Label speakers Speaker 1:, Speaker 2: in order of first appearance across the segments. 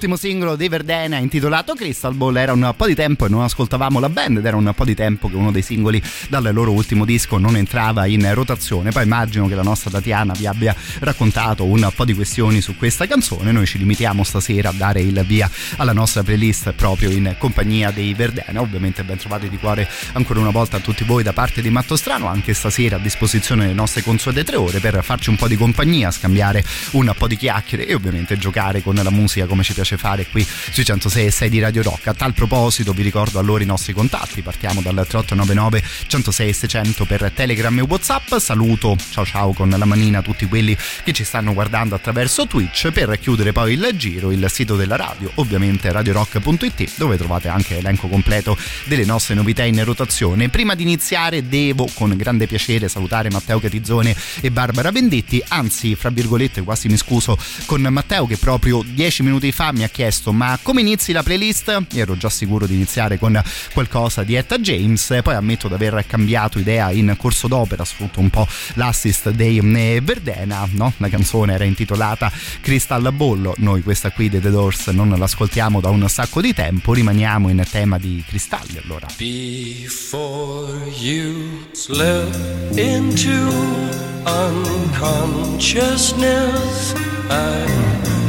Speaker 1: Dell'ultimo singolo dei Verdena intitolato Crystal Ball. Era un po' di tempo e non ascoltavamo la band ed era un po' di tempo che uno dei singoli dal loro ultimo disco non entrava in rotazione. Poi immagino che la nostra Tatiana vi abbia raccontato un po' di questioni su questa canzone. Noi ci limitiamo stasera a dare il via alla nostra playlist proprio in compagnia dei Verdena. Ovviamente ben trovati di cuore ancora una volta a tutti voi da parte di Matto Strano anche stasera a disposizione le nostre consuete tre ore per farci un po' di compagnia scambiare un po' di chiacchiere e ovviamente giocare con la musica come ci piace fare qui sui 106 e 6 di Radio Rock. A tal proposito vi ricordo allora i nostri contatti, partiamo dal 3899 106 e 600 per Telegram e Whatsapp. Saluto, ciao ciao con la manina tutti quelli che ci stanno guardando attraverso Twitch per chiudere poi il giro, il sito della radio, ovviamente radiorock.it dove trovate anche l'elenco completo delle nostre novità in rotazione. Prima di iniziare devo con grande piacere salutare Matteo Catizzone e Barbara Venditti, anzi fra virgolette quasi mi scuso con Matteo che proprio dieci minuti fa mi ha chiesto ma come inizi la playlist? Ero già sicuro di iniziare con qualcosa di Etta James, poi ammetto di aver cambiato idea in corso d'opera, sfrutto un po' l'assist dei eh, Verdena, no? La canzone era intitolata Crystal Ball, noi questa qui dei The Doors non l'ascoltiamo da un sacco di tempo, rimaniamo in tema di cristalli allora.
Speaker 2: Before you slip into unconsciousness, I'd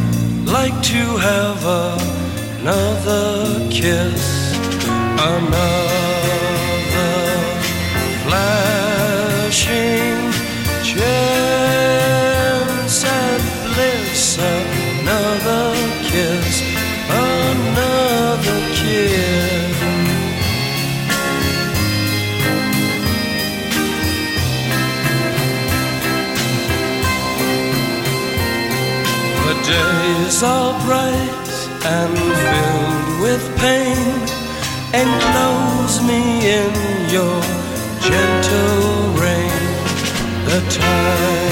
Speaker 2: like to have another kiss, another flashing chance at bliss, are bright and filled with pain. Enclose me in your gentle rain. The time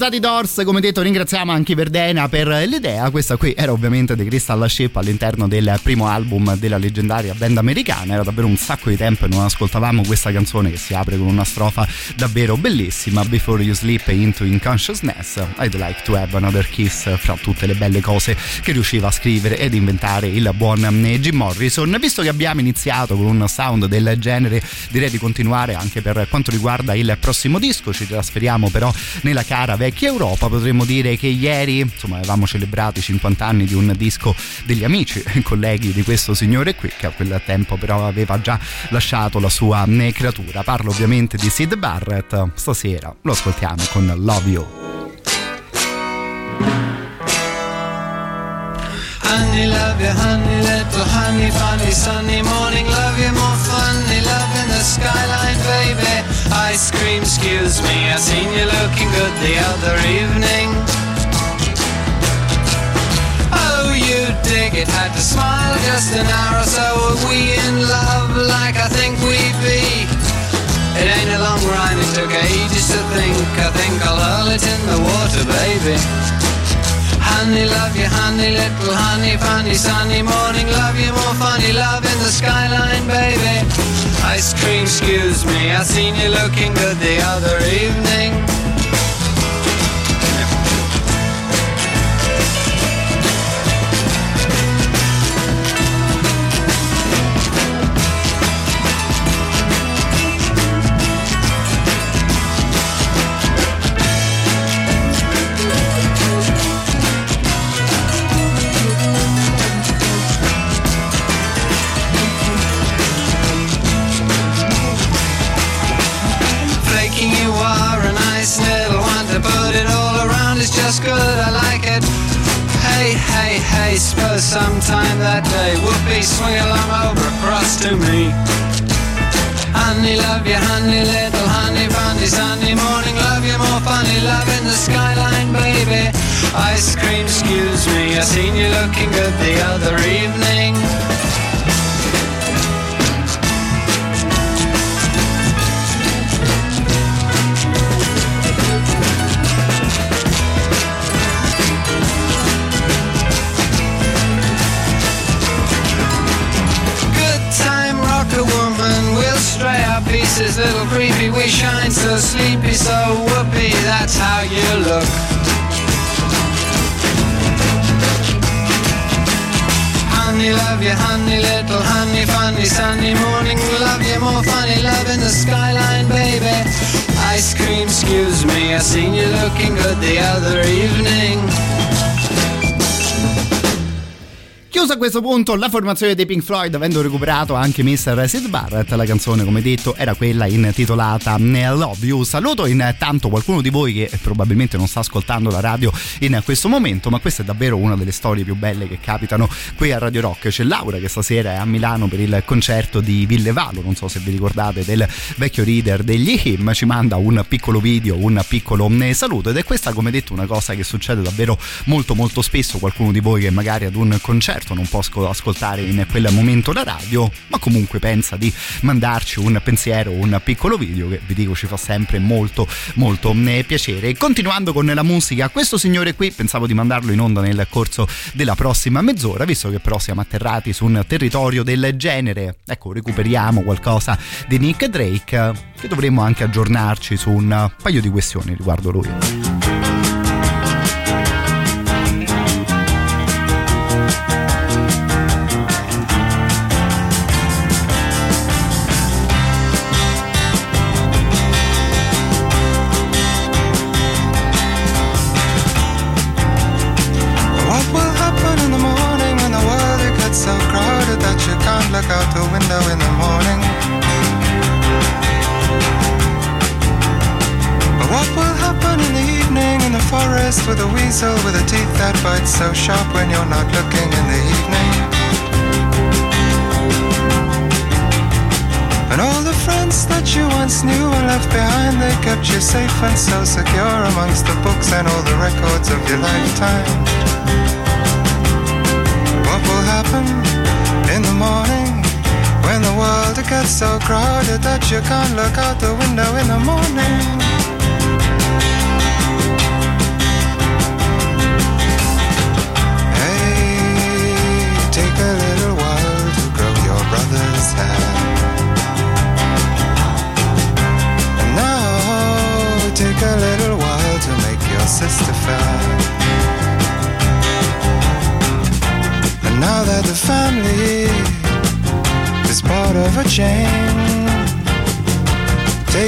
Speaker 1: salutati Dors, come detto ringraziamo anche Verdena per l'idea, questa qui era ovviamente The Crystal Ship all'interno del primo album della leggendaria band americana, era davvero un sacco di tempo e non ascoltavamo questa canzone che si apre con una strofa davvero bellissima, Before You Sleep Into Unconsciousness, I'd like to have another kiss, fra tutte le belle cose che riusciva a scrivere ed inventare il buon Jim Morrison. Visto che abbiamo iniziato con un sound del genere, direi di continuare anche per quanto riguarda il prossimo disco, ci trasferiamo però nella cara vecchia Europa. Potremmo dire che ieri insomma, avevamo celebrato i 50 anni di un disco degli amici e colleghi di questo signore qui, che a quel tempo però aveva già lasciato la sua creatura. Parlo ovviamente di Sid Barrett. Stasera lo ascoltiamo con Love You.
Speaker 3: Honey, love you, honey, little honey, funny sunny morning, love you more funny, love in the skyline, baby. Ice cream, excuse me, I seen you looking good the other evening. Oh, you dig it, had to smile just an hour or so. Were we in love like I think we be? It ain't a long rhyme, it took ages to think. I think I'll hurl it in the water, baby. Honey, love you, honey, little honey, funny, sunny morning, love you more funny, love in the skyline, baby. Ice cream, excuse me, I seen you looking good the other evening. Hey, sometime that day whoopee swing along over across to me. Honey, love you, honey, little honey, funny sunny morning, love you more funny, love in the skyline, baby. Ice cream, excuse me, I seen you looking good the other evening. We shine so sleepy, so whoopee. That's how you look. Honey, love you, honey, little honey, funny, sunny morning. Love you more funny, love in the skyline, baby. Ice cream, excuse me, I seen you looking good the other evening.
Speaker 1: Chiusa a questo punto la formazione dei Pink Floyd, avendo recuperato anche Mr. Sid Barrett, la canzone, come detto, era quella intitolata Love You. Saluto intanto qualcuno di voi che probabilmente non sta ascoltando la radio in questo momento, ma questa è davvero una delle storie più belle che capitano qui a Radio Rock. C'è Laura che stasera è a Milano per il concerto di Villevalo, non so se vi ricordate del vecchio leader degli Him, ci manda un piccolo video, un piccolo eh, saluto ed è questa, come detto, una cosa che succede davvero molto molto spesso. Qualcuno di voi che magari ad un concerto non può ascol- ascoltare in quel momento la radio, ma comunque pensa di mandarci un pensiero, un piccolo video che vi dico ci fa sempre molto molto eh, piacere. Continuando con la musica, questo signore qui pensavo di mandarlo in onda nel corso della prossima mezz'ora, visto che però siamo atterrati su un territorio del genere. Ecco, recuperiamo qualcosa di Nick Drake, che dovremmo anche aggiornarci su un paio di questioni riguardo lui.
Speaker 4: And so secure amongst the books and all the records of your lifetime. What will happen in the morning when the world gets so crowded that you can't look out the window in the morning?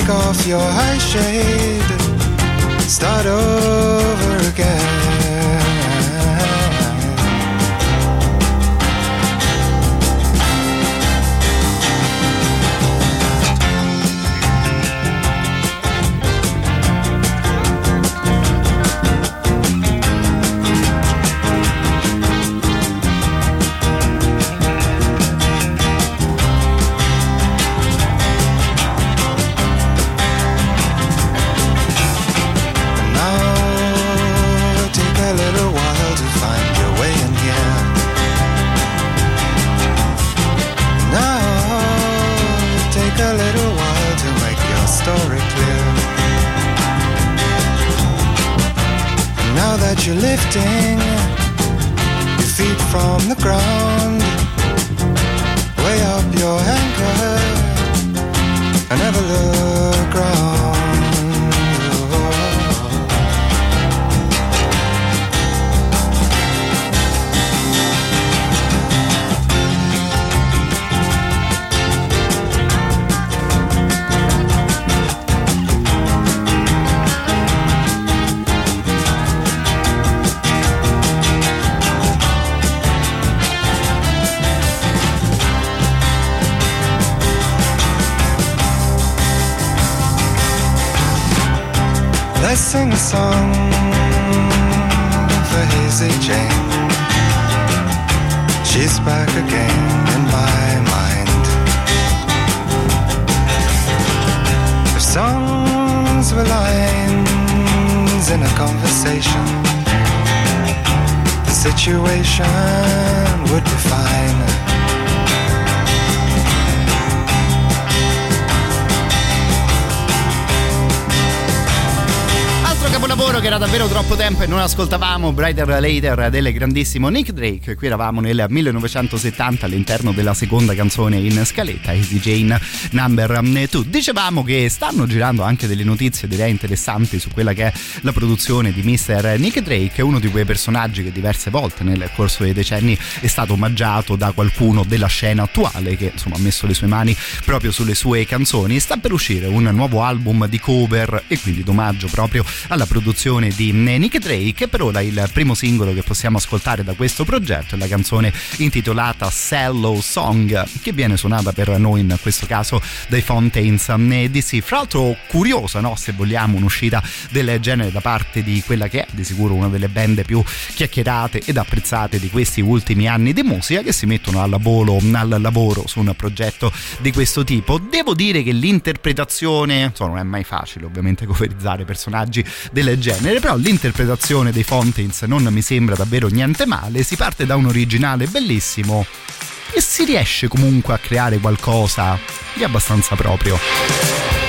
Speaker 4: Take off your high shade. Start over
Speaker 1: tempo e non ascoltavamo, Brighter Later del grandissimo Nick Drake. Qui eravamo nel 1970 all'interno della seconda canzone in scaletta, Easy Jane Number 2. Dicevamo che stanno girando anche delle notizie direi interessanti su quella che è la produzione di Mr. Nick Drake, uno di quei personaggi che diverse volte nel corso dei decenni è stato omaggiato da qualcuno della scena attuale che insomma ha messo le sue mani proprio sulle sue canzoni. Sta per uscire un nuovo album di cover e quindi d'omaggio proprio alla produzione di Nick Drake. Per ora il primo singolo che possiamo ascoltare da questo progetto è la canzone intitolata Cello Song, che viene suonata per noi in questo caso dai Fountains DC. Fra l'altro curiosa, no? se vogliamo, un'uscita del genere da parte di quella che è di sicuro una delle band più chiacchierate ed apprezzate di questi ultimi anni di musica che si mettono al lavoro, al lavoro su un progetto di questo tipo. Devo dire che l'interpretazione, insomma, non è mai facile ovviamente coverizzare personaggi del genere, però l'interpretazione dei Fountains non mi sembra davvero niente male, si parte da un originale bellissimo e si riesce comunque a creare qualcosa di abbastanza proprio.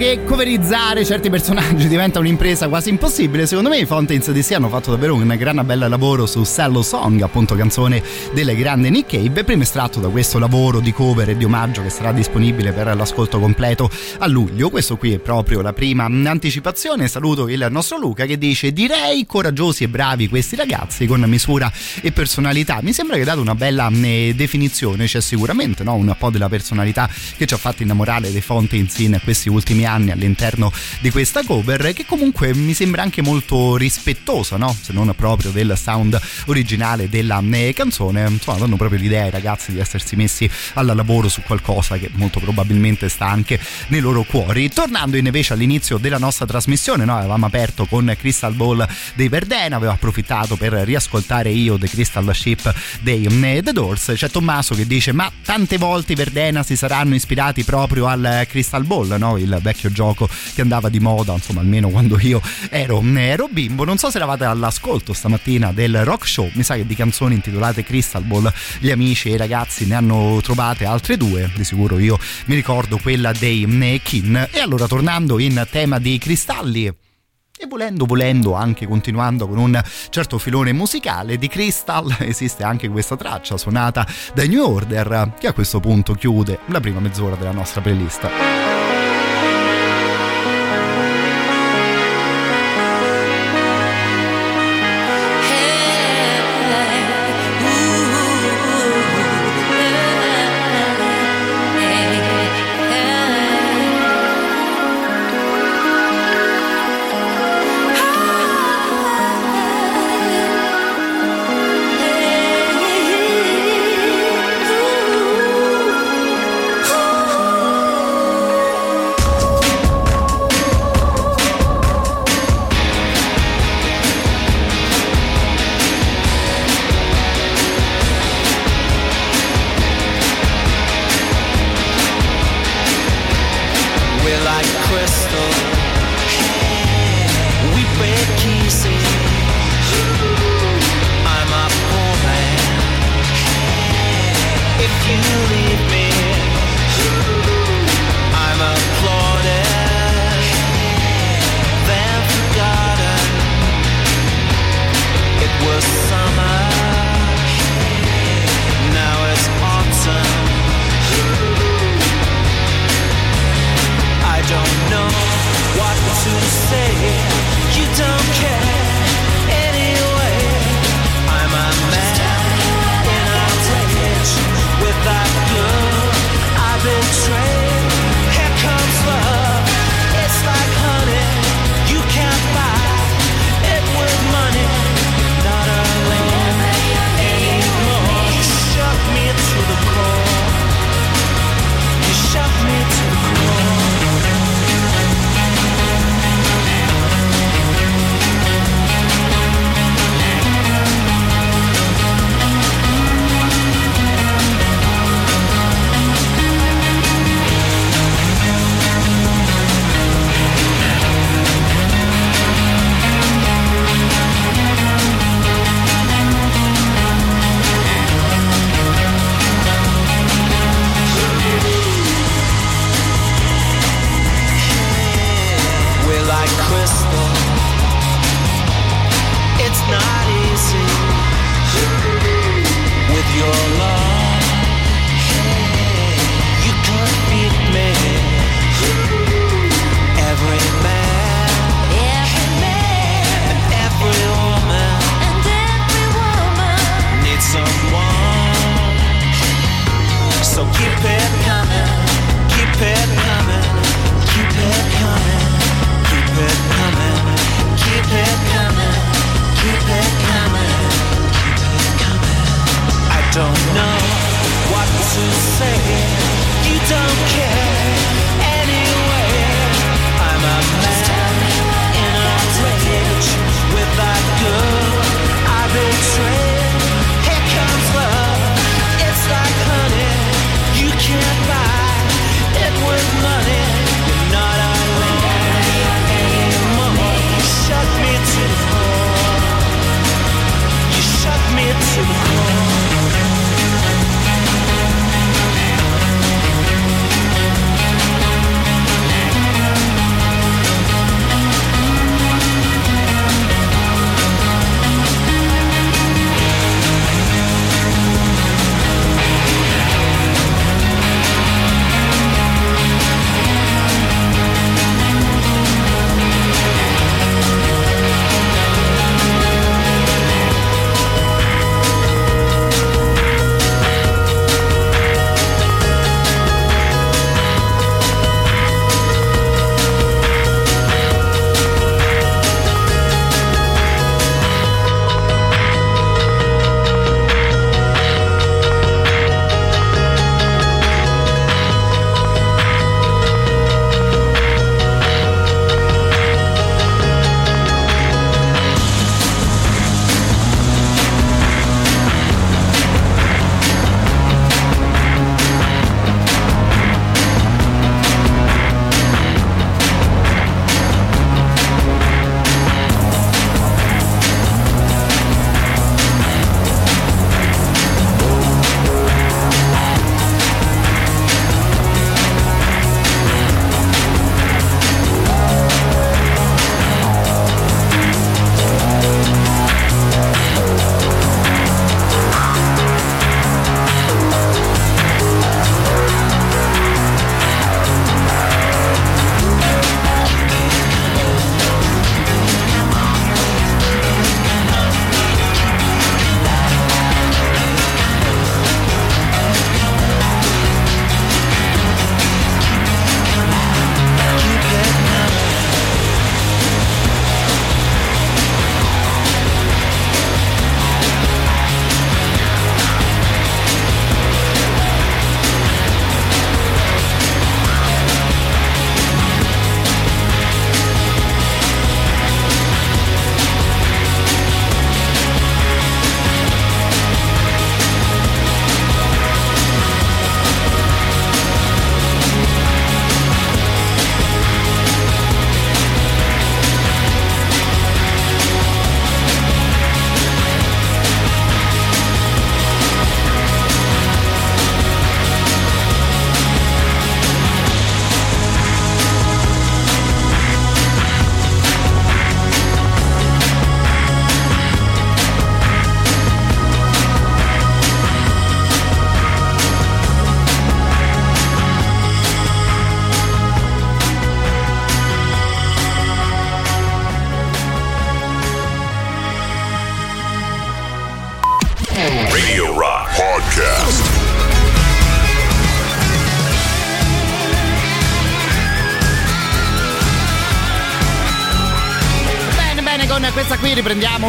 Speaker 1: Che coverizzare certi personaggi diventa un'impresa quasi impossibile, secondo me i Fountains DC hanno fatto davvero un gran bel lavoro su Cello Song, appunto canzone del grande Nick Cave, primo estratto da questo lavoro di cover e di omaggio che sarà disponibile per l'ascolto completo a luglio. Questo qui è proprio la prima anticipazione. Saluto il nostro Luca che dice direi coraggiosi e bravi questi ragazzi con misura e personalità. Mi sembra che dato una bella eh, definizione, c'è sicuramente no? un po' della personalità che ci ha fatto innamorare dei Fountains in questi ultimi anni all'interno di questa cover che comunque mi sembra anche molto rispettosa, no? se non proprio del sound originale della eh, canzone. Insomma, danno proprio l'idea ai ragazzi di essersi messi al lavoro su qualcosa che molto probabilmente sta anche nei loro cuori. Tornando invece all'inizio della nostra trasmissione, noi avevamo aperto con Crystal Ball dei Verdena, avevo approfittato per riascoltare io The Crystal Ship dei eh, The Doors. C'è Tommaso che dice: Ma tante volte i Verdena si saranno ispirati proprio al Crystal Ball, no? il vecchio gioco che andava di moda, insomma, almeno quando io ero, ero bimbo. Non so se eravate all'ascolto stamattina del rock show, mi sa che di canzoni intitolate Crystal Ball gli amici e i ragazzi ne hanno trovate altre due, di sicuro io mi ricordo quella dei Kin. E allora tornando in tema di cristalli e volendo volendo anche continuando con un certo filone musicale di Crystal esiste anche questa traccia suonata dai New Order che a questo punto chiude la prima mezz'ora della nostra playlist.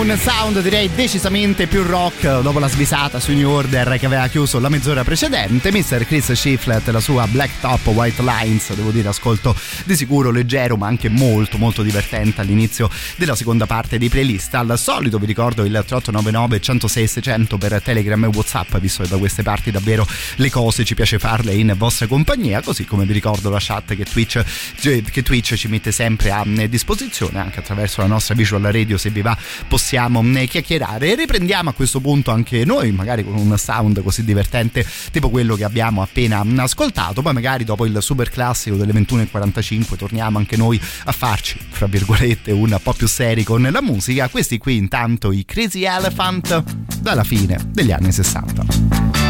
Speaker 1: Riprendiamo un sound direi decisamente più rock dopo la svisata su New Order che aveva chiuso la mezz'ora precedente. Mr. Chris Shiflett, la sua Black Top White Lines, devo dire ascolto di sicuro leggero ma anche molto molto divertente all'inizio della seconda parte di playlist. Al solito vi ricordo il 3899 106 600 per Telegram e Whatsapp, visto che da queste parti davvero le cose ci piace farle in vostra compagnia, così come vi ricordo la chat che Twitch, che Twitch ci mette sempre a disposizione anche attraverso la nostra visual radio se vi va possiamo mm, chiacchierare. E riprendiamo a questo punto anche noi magari con un sound così divertente tipo quello che abbiamo appena ascoltato. Poi magari dopo il super classico delle 21.45 torniamo anche noi a farci fra virgolette un po' più seri con la musica. Questi qui intanto i Crazy Elephant dalla fine degli anni 60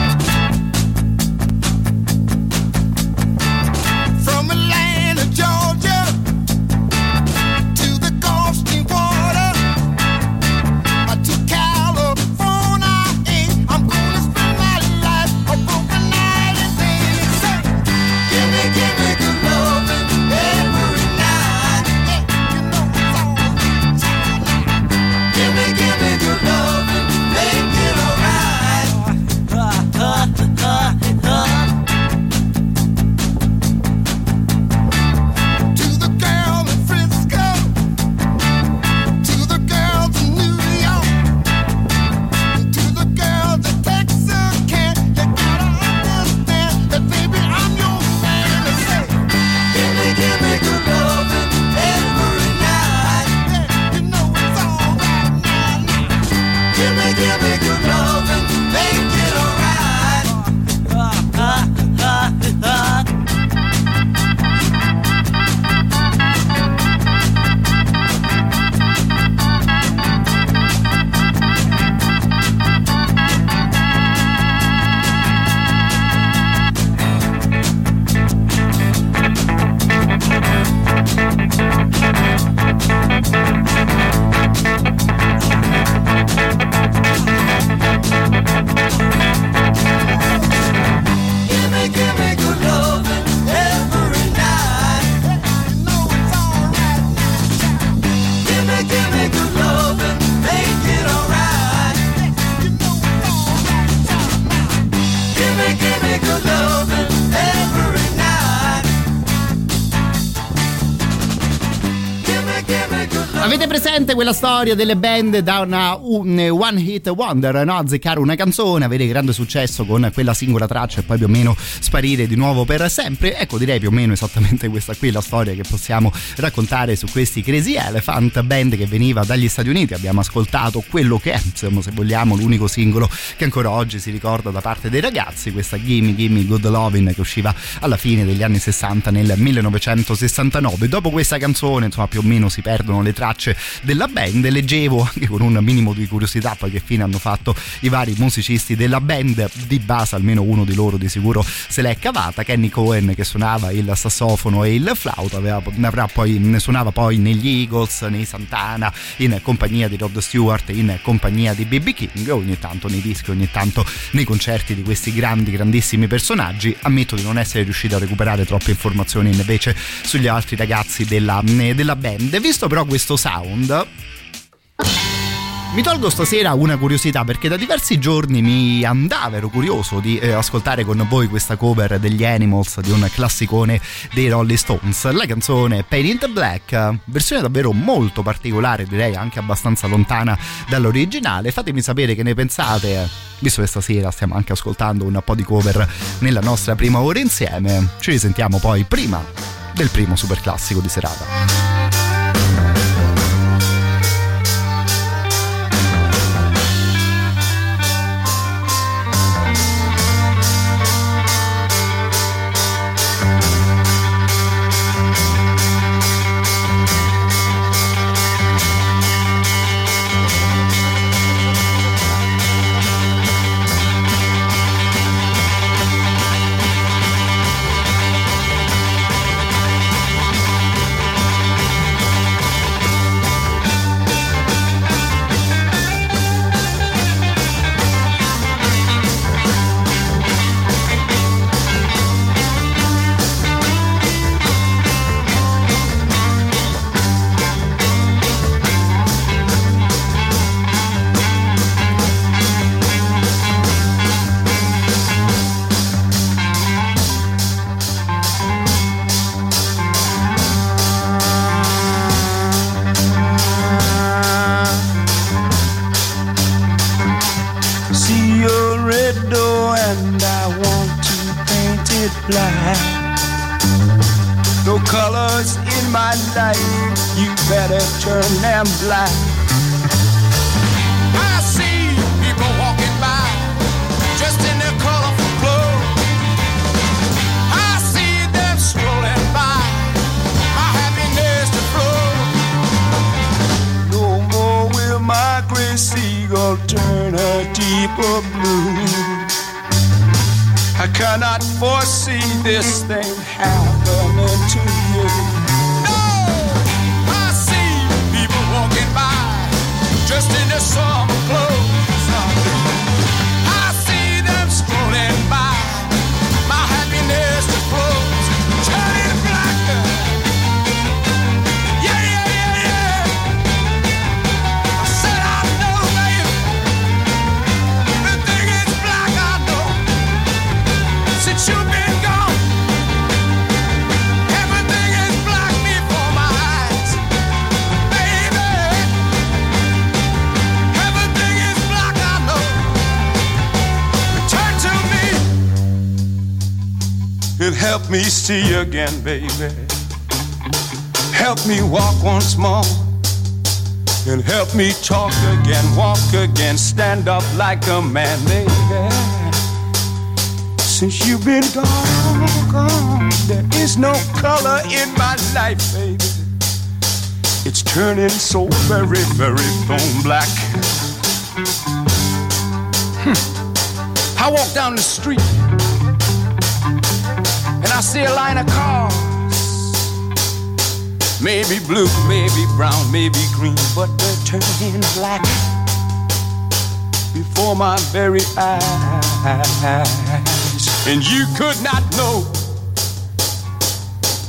Speaker 1: Avete presente quella storia delle band da una un one hit wonder, no? Azzeccare una canzone, avere grande successo con quella singola traccia e poi più o meno sparire di nuovo per sempre? Ecco, direi più o meno esattamente questa qui la storia che possiamo raccontare su questi Crazy Elephant, band che veniva dagli Stati Uniti. Abbiamo ascoltato quello che è, insomma, se vogliamo, l'unico singolo che ancora oggi si ricorda da parte dei ragazzi, questa Gimme Gimme Good Lovin' che usciva alla fine degli anni 60 nel 1969. Dopo questa canzone, insomma, più o meno si perdono le tracce della band. Leggevo anche con un minimo di curiosità poi che fine hanno fatto i vari musicisti della band. Di base, almeno uno di loro di sicuro se l'è cavata. Kenny Cohen che suonava il sassofono e il flauto, aveva, avrà poi, suonava poi negli Eagles, nei Santana, in compagnia di Rod Stewart, in compagnia di BB King, ogni tanto nei dischi, ogni tanto nei concerti di questi grandi, grandissimi personaggi. Ammetto di non essere riuscito a recuperare troppe informazioni invece sugli altri ragazzi della, della band. Visto però questo sound, mi tolgo stasera una curiosità perché da diversi giorni mi andava, ero curioso di eh, ascoltare con voi questa cover degli Animals di un classicone dei Rolling Stones, la canzone Pain in the Black, versione davvero molto particolare, direi anche abbastanza lontana dall'originale. Fatemi sapere che ne pensate, visto che stasera stiamo anche ascoltando un po' di cover nella nostra prima ora insieme. Ci risentiamo poi prima del primo super classico di serata.
Speaker 5: Again, baby. Help me walk once more. And help me talk again, walk again, stand up like a man, baby. Since you've been gone, gone, there is no color in my life, baby. It's turning so very, very bone black. Hmm. I walk down the street see a line of cars. Maybe blue, maybe brown, maybe green, but they're turning black before my very eyes. And you could not know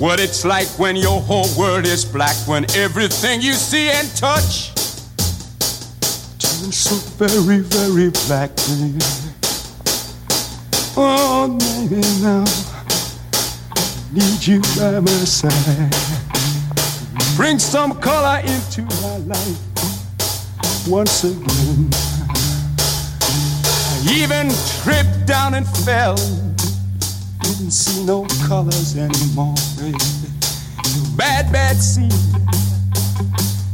Speaker 5: what it's like when your whole world is black, when everything you see and touch turns so very, very black. Oh, baby, now need you by my side. Bring some color into my life once again. I even tripped down and fell. Didn't see no colors anymore. Bad, bad scene.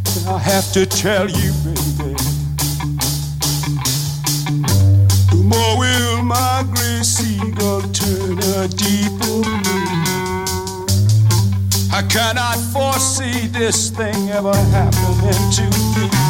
Speaker 5: But I have to tell you, baby. The more will my gray seagull turn a deeper blue. I cannot foresee this thing ever happening to me.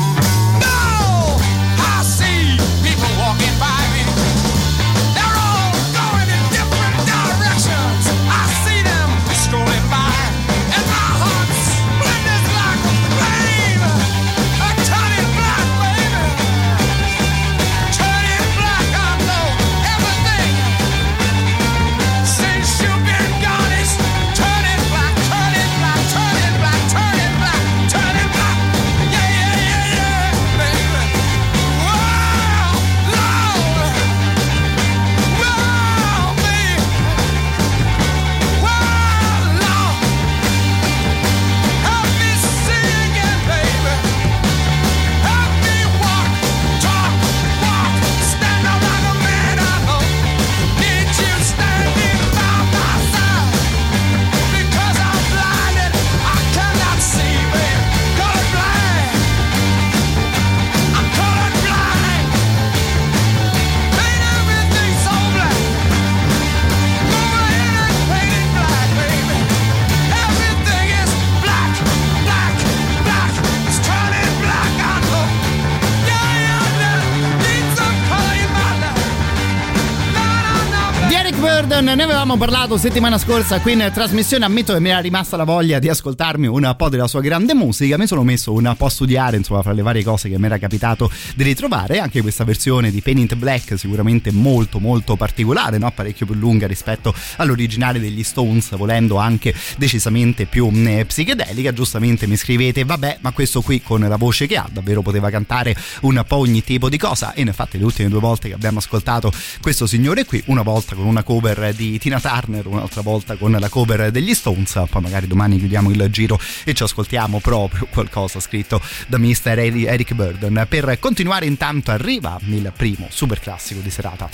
Speaker 1: Burden ne avevamo parlato settimana scorsa qui in trasmissione. Ammetto che mi era rimasta la voglia di ascoltarmi un po' della sua grande musica. Mi sono messo un po' a studiare, insomma, fra le varie cose che mi era capitato di ritrovare. Anche questa versione di Paint in Black, sicuramente molto, molto particolare, no? parecchio più lunga rispetto all'originale degli Stones, volendo anche decisamente più eh, psichedelica. Giustamente mi scrivete, vabbè, ma questo qui con la voce che ha, davvero poteva cantare un po' ogni tipo di cosa. E infatti, le ultime due volte che abbiamo ascoltato questo signore qui, una volta con una cover cover di Tina Turner, un'altra volta con la cover degli Stones, poi magari domani chiudiamo il giro e ci ascoltiamo proprio qualcosa scritto da Mr. Eric Burden. Per continuare intanto arriva il primo super classico di serata.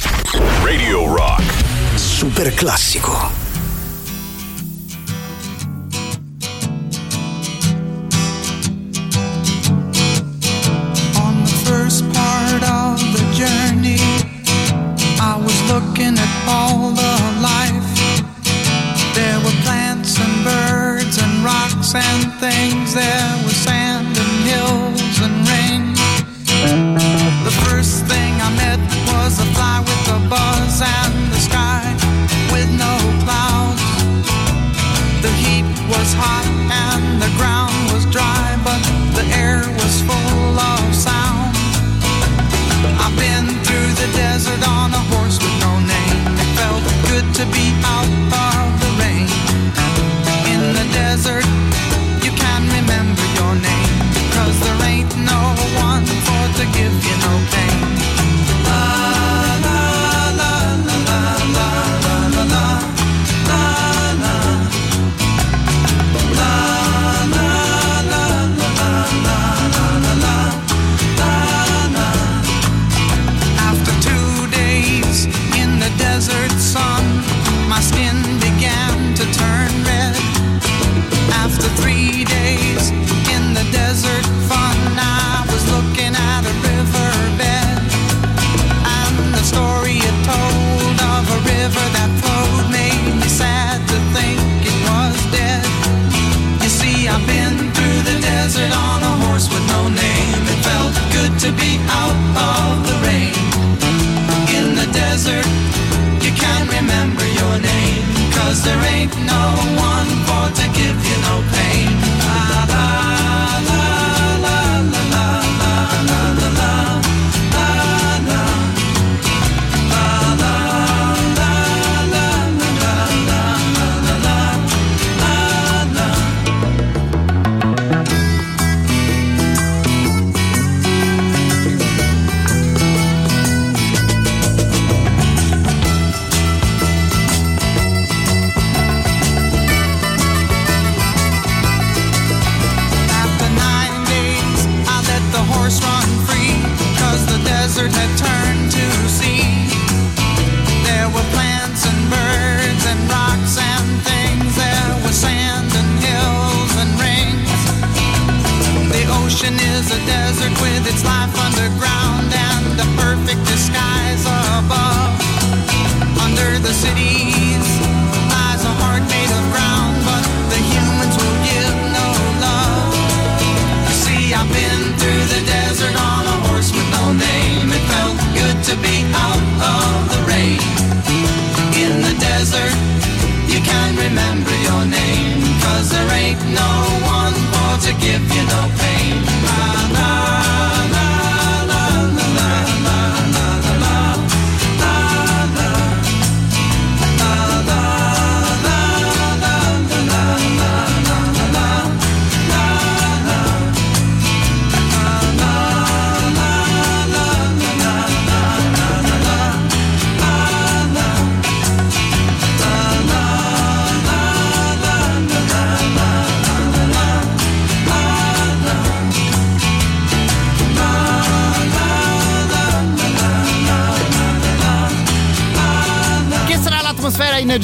Speaker 6: Radio Rock
Speaker 7: Super classico.
Speaker 8: all the and things. There were sand and hills and rain. The first thing I met was a fly with a buzz and the sky with no clouds. The heat was hot and the ground was dry, but the air was full of sound. Out of the rain. In the desert, you can't remember your name. Cause there ain't no one for to give you no pain.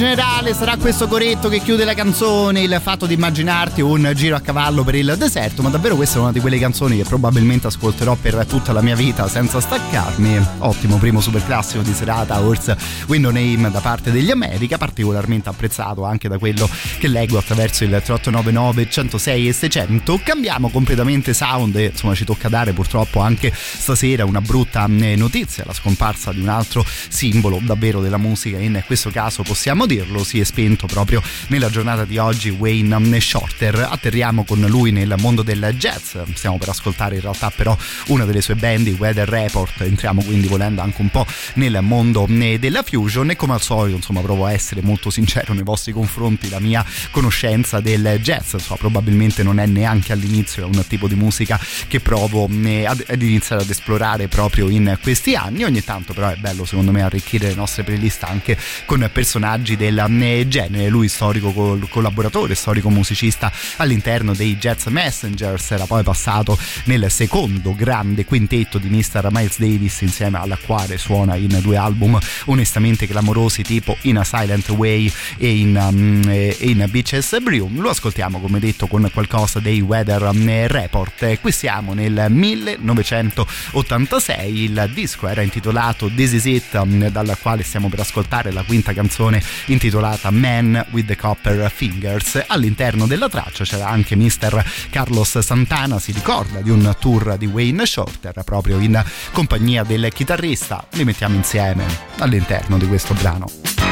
Speaker 1: it in generale? Sarà questo coretto che chiude la canzone? Il fatto di immaginarti un giro a cavallo per il deserto? Ma davvero questa è una di quelle canzoni che probabilmente ascolterò per tutta la mia vita senza staccarmi. Ottimo primo super classico di serata, Horse Window Name da parte degli America, particolarmente apprezzato anche da quello che leggo attraverso il 3899 106 e 600. Cambiamo completamente sound e insomma ci tocca dare purtroppo anche stasera una brutta eh, notizia, la scomparsa di un altro simbolo davvero della musica, in questo caso possiamo dirlo, si è spento proprio nella giornata di oggi Wayne Shorter. Atterriamo con lui nel mondo del jazz, stiamo per ascoltare in realtà però una delle sue band, i Weather Report, entriamo quindi volendo anche un po' nel mondo eh, della fusion. E come al solito insomma provo a essere molto sincero nei vostri confronti, la mia conoscenza del jazz insomma probabilmente non è neanche all'inizio, è un tipo di musica che provo eh, ad, ad iniziare ad esplorare proprio in questi anni, ogni tanto però è bello secondo me arricchire le nostre playlist anche con personaggi del genere, lui storico col- collaboratore, storico musicista all'interno dei Jazz Messengers, era poi passato nel secondo grande quintetto di Mr. Miles Davis insieme al quale suona in due album onestamente clamorosi tipo In a Silent Way e in, um, e in Beaches Brew. Lo ascoltiamo come detto con qualcosa dei Weather um, Report. Qui siamo nel 1986, il disco era intitolato This Is It, um, dal quale stiamo per ascoltare la quinta canzone intitolata Man with the Copper Fingers. All'interno della traccia c'era anche Mr. Carlos Santana, si ricorda di un tour di Wayne Shorter proprio in compagnia del chitarrista. Li mettiamo insieme all'interno di questo brano.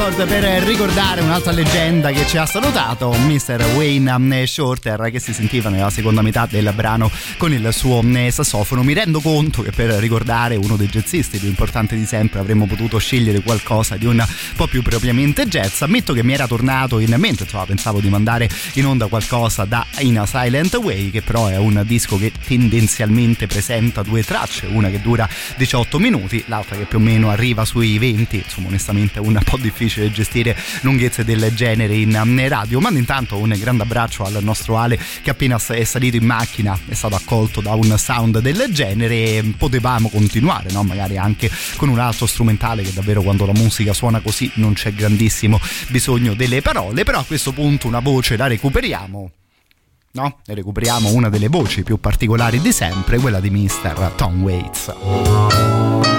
Speaker 1: Report per ricordare un'altra leggenda che ci ha salutato, Mr. Wayne Shorter, che si sentiva nella seconda metà del brano con il suo eh, sassofono. Mi rendo conto che per ricordare uno dei jazzisti più importanti di sempre avremmo potuto scegliere qualcosa di un po' più propriamente jazz. Ammetto che mi era tornato in mente, insomma, pensavo di mandare in onda qualcosa da In a Silent Way, che però è un disco che tendenzialmente presenta due tracce, una che dura 18 minuti, l'altra che più o meno arriva sui 20, insomma onestamente è un po' difficile gestire lunghezze del genere in radio, ma intanto un grande abbraccio al nostro Ale che appena è salito in macchina è stato accolto da un sound del genere, potevamo continuare, no? magari anche con un altro strumentale che davvero quando la musica suona così non c'è grandissimo bisogno delle parole, però a questo punto una voce la recuperiamo. No? E recuperiamo una delle voci più particolari di sempre, quella di Mr. Tom Waits.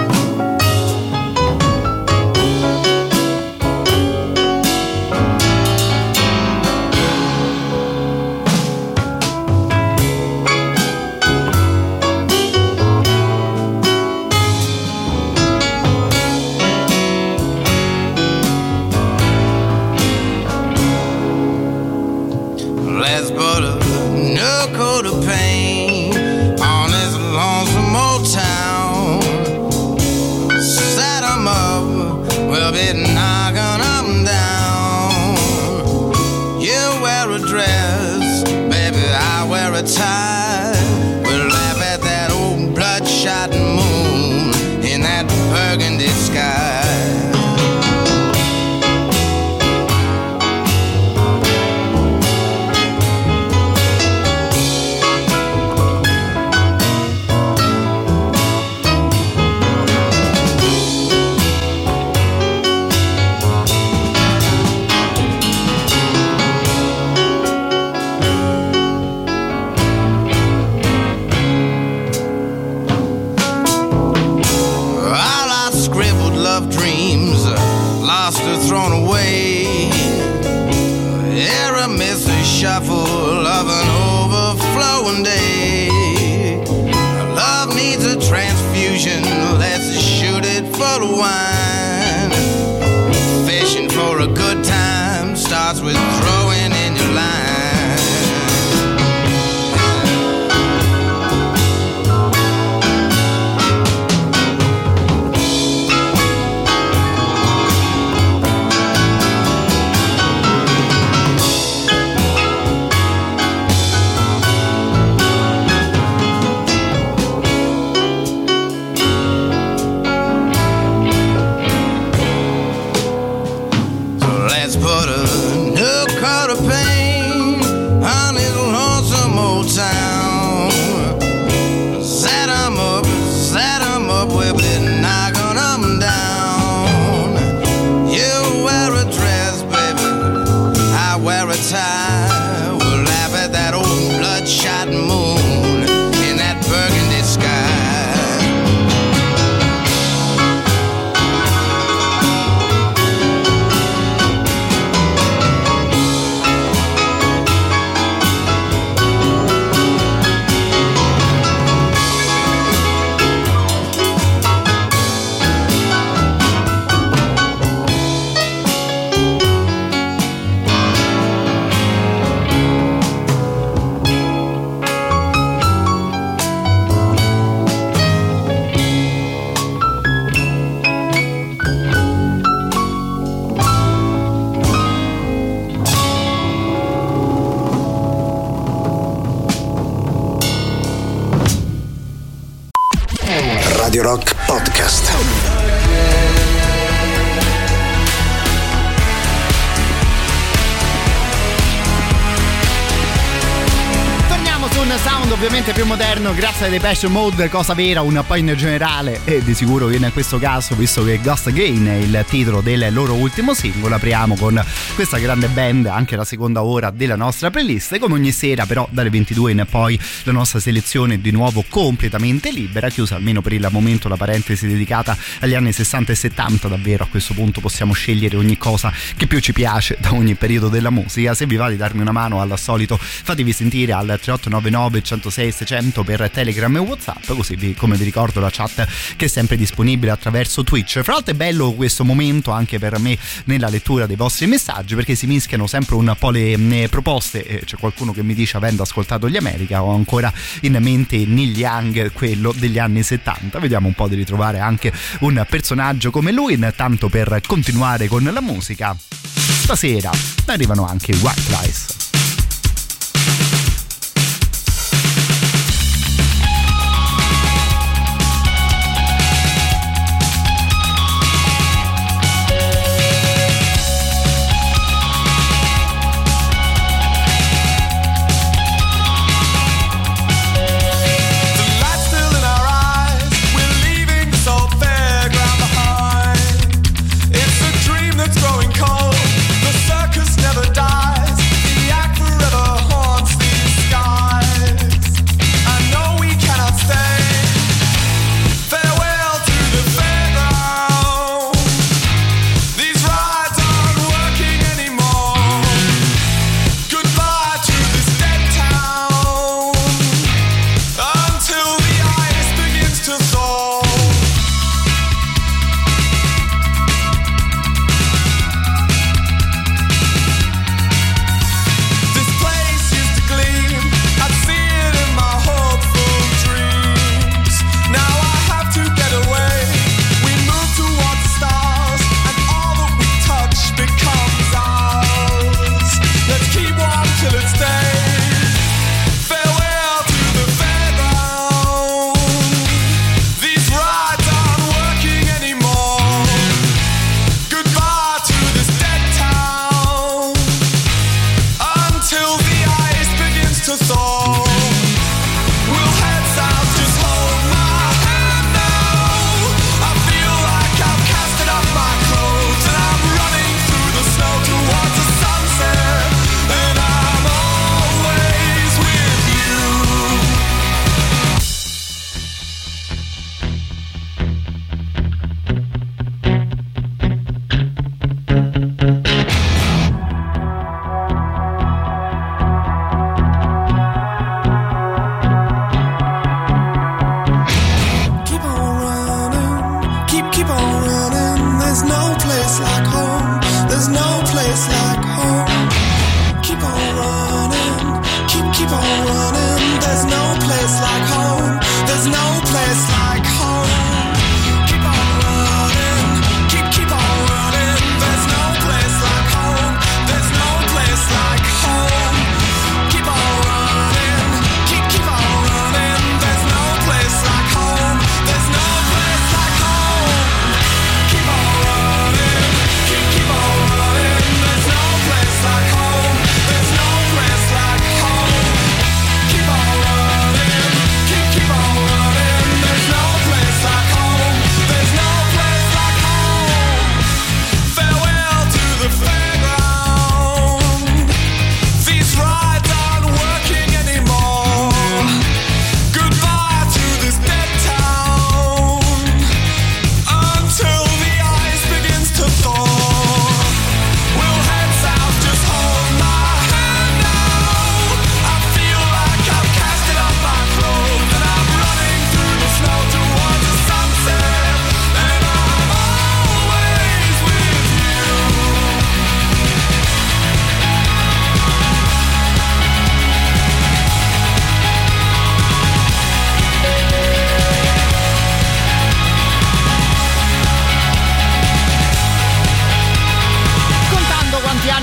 Speaker 1: Un sound ovviamente più moderno grazie ai Depeche Mode, cosa vera un po' in generale. E di sicuro in questo caso visto che Ghost Again è il titolo del loro ultimo singolo apriamo con questa grande band anche la seconda ora della nostra playlist. Come ogni sera però dalle 22 in poi la nostra selezione è di nuovo completamente libera chiusa almeno per il momento la parentesi dedicata agli anni 60 e 70 davvero a questo punto possiamo scegliere ogni cosa che più ci piace da ogni periodo della musica. Se vi va di darmi una mano al solito fatevi sentire al 3899
Speaker 9: 349 106 600 per Telegram e Whatsapp, così vi, come vi ricordo la chat che è sempre disponibile attraverso Twitch. Fra l'altro è bello questo momento anche per me nella lettura dei vostri messaggi perché si mischiano sempre un po' le eh, proposte. Eh, c'è qualcuno che mi dice avendo ascoltato gli America ho ancora in mente Neil Young, quello degli anni 70. Vediamo un po' di ritrovare anche un personaggio come lui, intanto per continuare con la musica. Stasera arrivano anche i White Lies.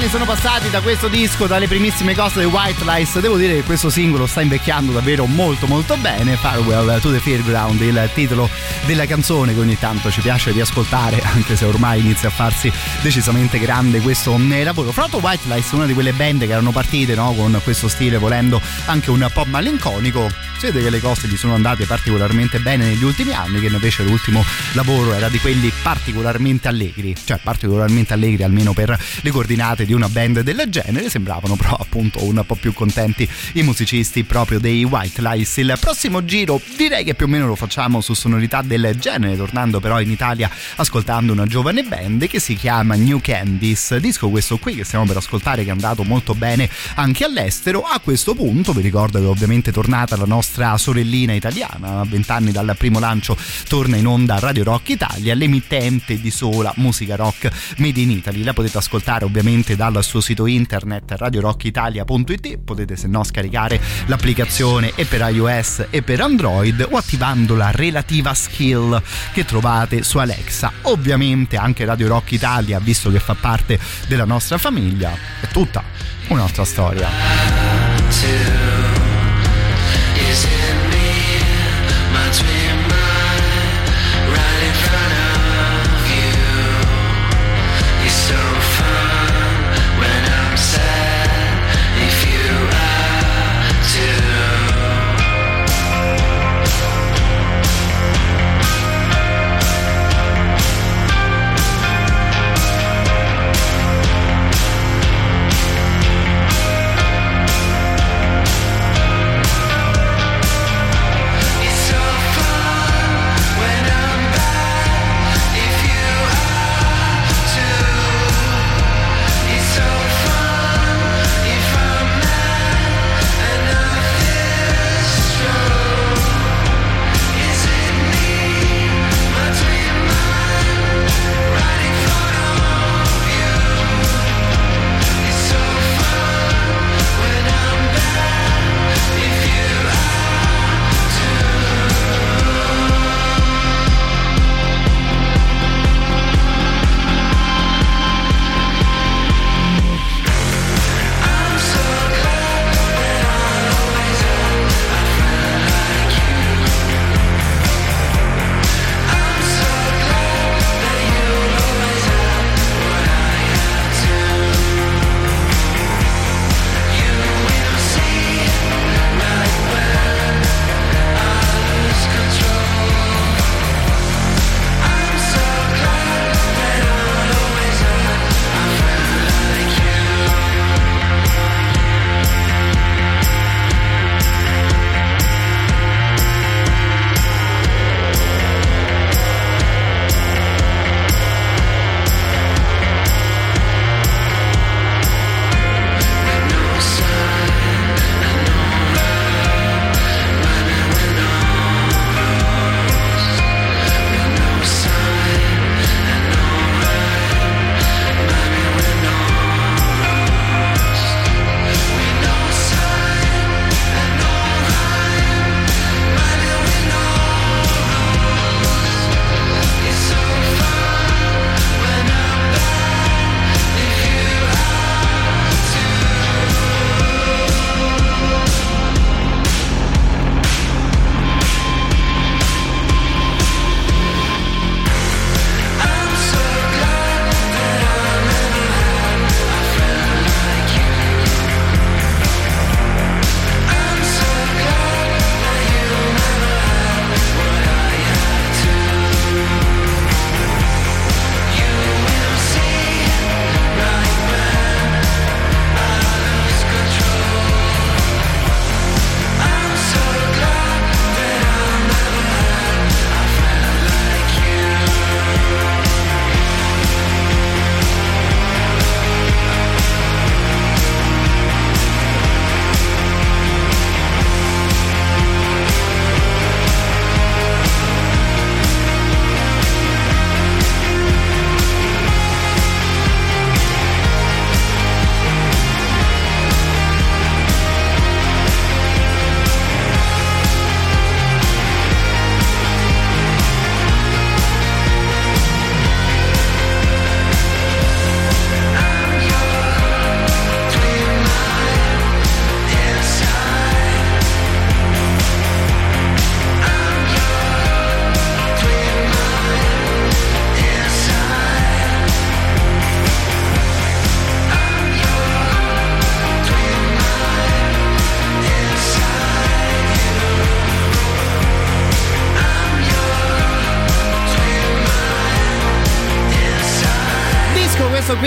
Speaker 9: Sono passati da questo disco, dalle primissime cose dei White Lies, devo dire che questo singolo sta invecchiando davvero molto molto bene. Farewell to the Fairground, il titolo della canzone che ogni tanto ci piace riascoltare, anche se ormai inizia a farsi decisamente grande questo eh, lavoro. Fra l'altro White Lies è una di quelle band che erano partite no, con questo stile, volendo anche un po' malinconico. Si vede che le cose gli sono andate particolarmente bene negli ultimi anni, che invece l'ultimo lavoro era di quelli particolarmente allegri, cioè particolarmente allegri almeno per le coordinate di un
Speaker 1: una band del genere, sembravano però appunto un po' più contenti i musicisti proprio dei White Lies. Il prossimo giro direi che più o meno lo facciamo su sonorità del genere, tornando però in Italia ascoltando una giovane band che si chiama New Candies, disco questo qui che stiamo per ascoltare che è andato molto bene anche all'estero. A questo punto vi ricordo che è ovviamente tornata la nostra sorellina italiana, a vent'anni dal primo lancio torna in onda Radio Rock Italia, l'emittente di sola musica rock made in Italy. La potete ascoltare ovviamente dal suo sito internet radiorockitalia.it, potete se no scaricare l'applicazione e per iOS e per Android o attivando la relativa skill che trovate su Alexa. Ovviamente anche Radio Rock Italia, visto che fa parte della nostra famiglia, è tutta un'altra storia.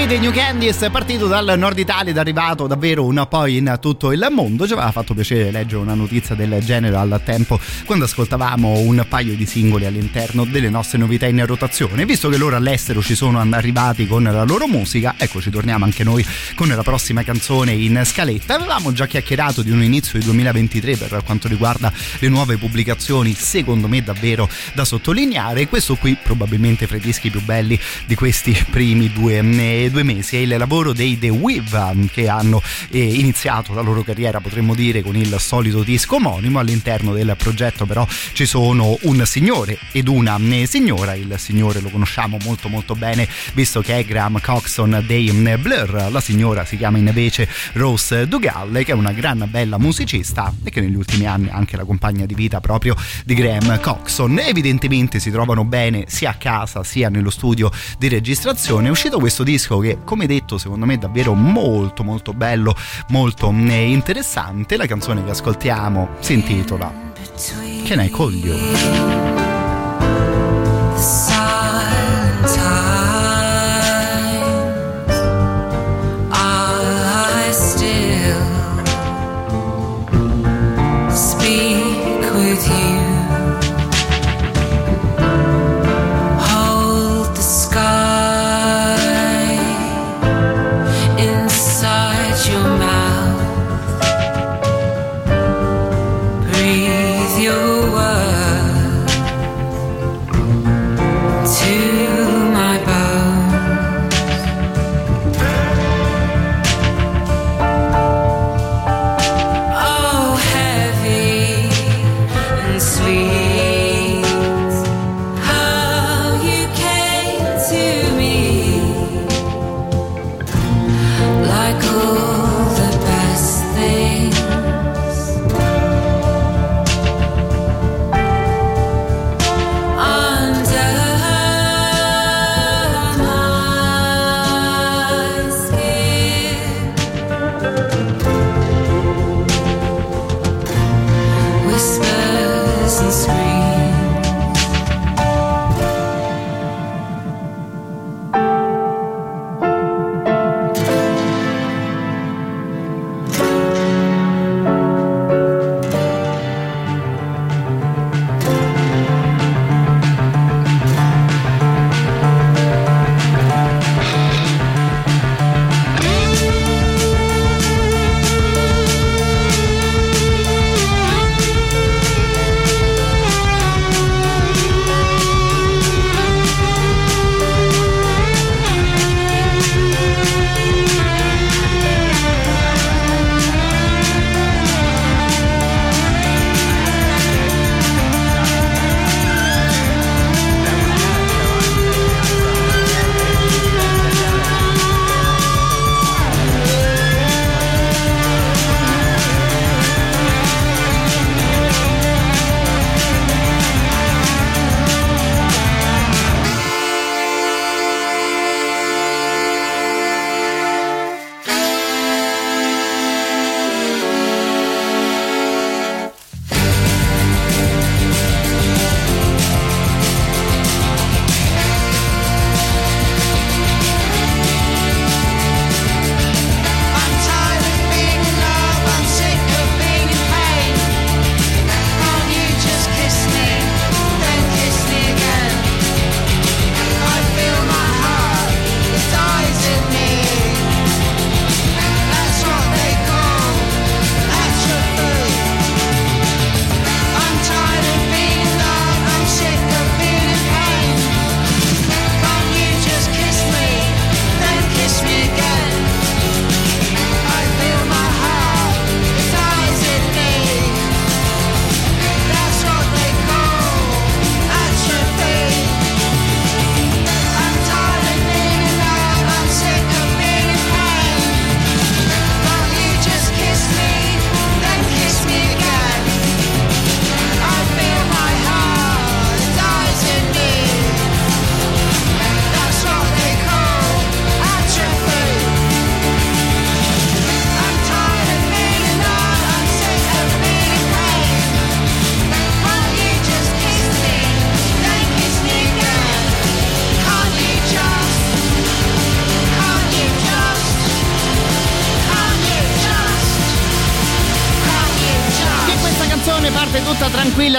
Speaker 1: Qui dei New Candies partito dal nord Italia ed arrivato davvero un po' in tutto il mondo. Ci aveva fatto piacere leggere una notizia del genere al tempo quando ascoltavamo un paio di singoli all'interno delle nostre novità in rotazione. Visto che loro all'estero ci sono arrivati con la loro musica, ecco ci torniamo anche noi con la prossima canzone in scaletta. Avevamo già chiacchierato di un inizio di 2023 per quanto riguarda le nuove pubblicazioni, secondo me davvero da sottolineare. Questo qui probabilmente fra i dischi più belli di questi primi due, eh, due mesi è il lavoro dei The Weave che hanno eh, iniziato la loro carriera potremmo dire con il solito disco omonimo. All'interno del progetto però ci sono un signore ed una eh, signora. Il signore lo conosciamo molto molto bene visto che è Graham Coxon dei eh, Blur. La signora si chiama invece Rose Dugal che è una gran bella musicista e che negli ultimi anni è anche la compagna di vita proprio di Graham Coxon. Evidentemente si trovano bene sia a casa sia nello studio di registrazione. È uscito questo disco che come detto secondo me è davvero molto molto bello molto eh, interessante. La canzone che ascoltiamo si intitola Can I Call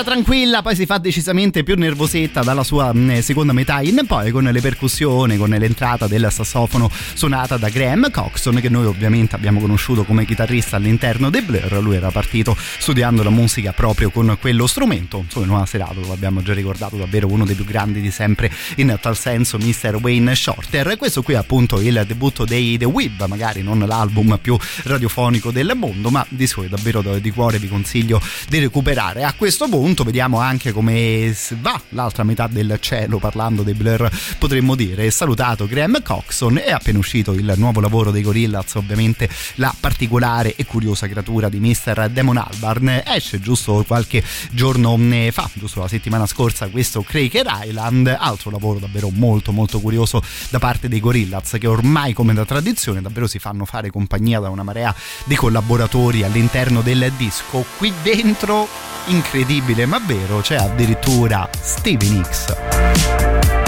Speaker 1: tranquilla poi si fa decisamente più nervosetta dalla sua mh, seconda metà in poi con le percussioni, con l'entrata del sassofono suonata da Graham Coxon che noi ovviamente abbiamo conosciuto come chitarrista all'interno dei Blur, lui era partito studiando la musica proprio con quello strumento, insomma in una serata lo abbiamo già ricordato davvero uno dei più grandi di sempre in tal senso Mr. Wayne Shorter, questo qui è appunto il debutto dei The Weeb, magari non l'album più radiofonico del mondo ma di suo davvero di cuore vi consiglio di recuperare. A questo punto vediamo anche come va l'altra metà del cielo parlando dei Blur potremmo dire. Salutato Graham Coxon è appena uscito il nuovo lavoro dei Gorillaz, ovviamente la particolare e curiosa creatura di Mr. Damon Albarn. Esce giusto qualche giorno fa, giusto la settimana scorsa, questo Cracker Island, altro lavoro davvero molto molto curioso da parte dei Gorillaz che ormai come da tradizione davvero si fanno fare compagnia da una marea di collaboratori all'interno del disco. Qui dentro, incredibile ma vero, c'è addirittura Stevie Nicks.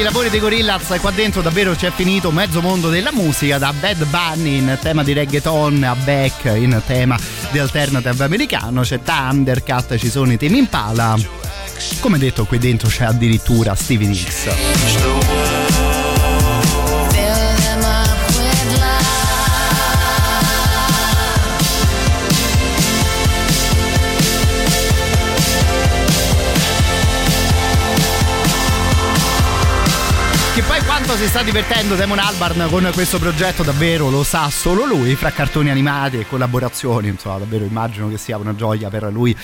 Speaker 10: I
Speaker 1: lavori dei Gorillaz, qua dentro davvero c'è finito mezzo mondo della musica, da Bad Bunny in tema di reggaeton a Beck in tema di alternative americano, c'è Thundercat, ci sono i temi Impala. Come detto, qui dentro c'è addirittura Stevie Nicks. Si sta divertendo Damon Albarn con questo progetto davvero lo sa solo lui, fra cartoni animati e collaborazioni, insomma davvero immagino che sia una gioia per lui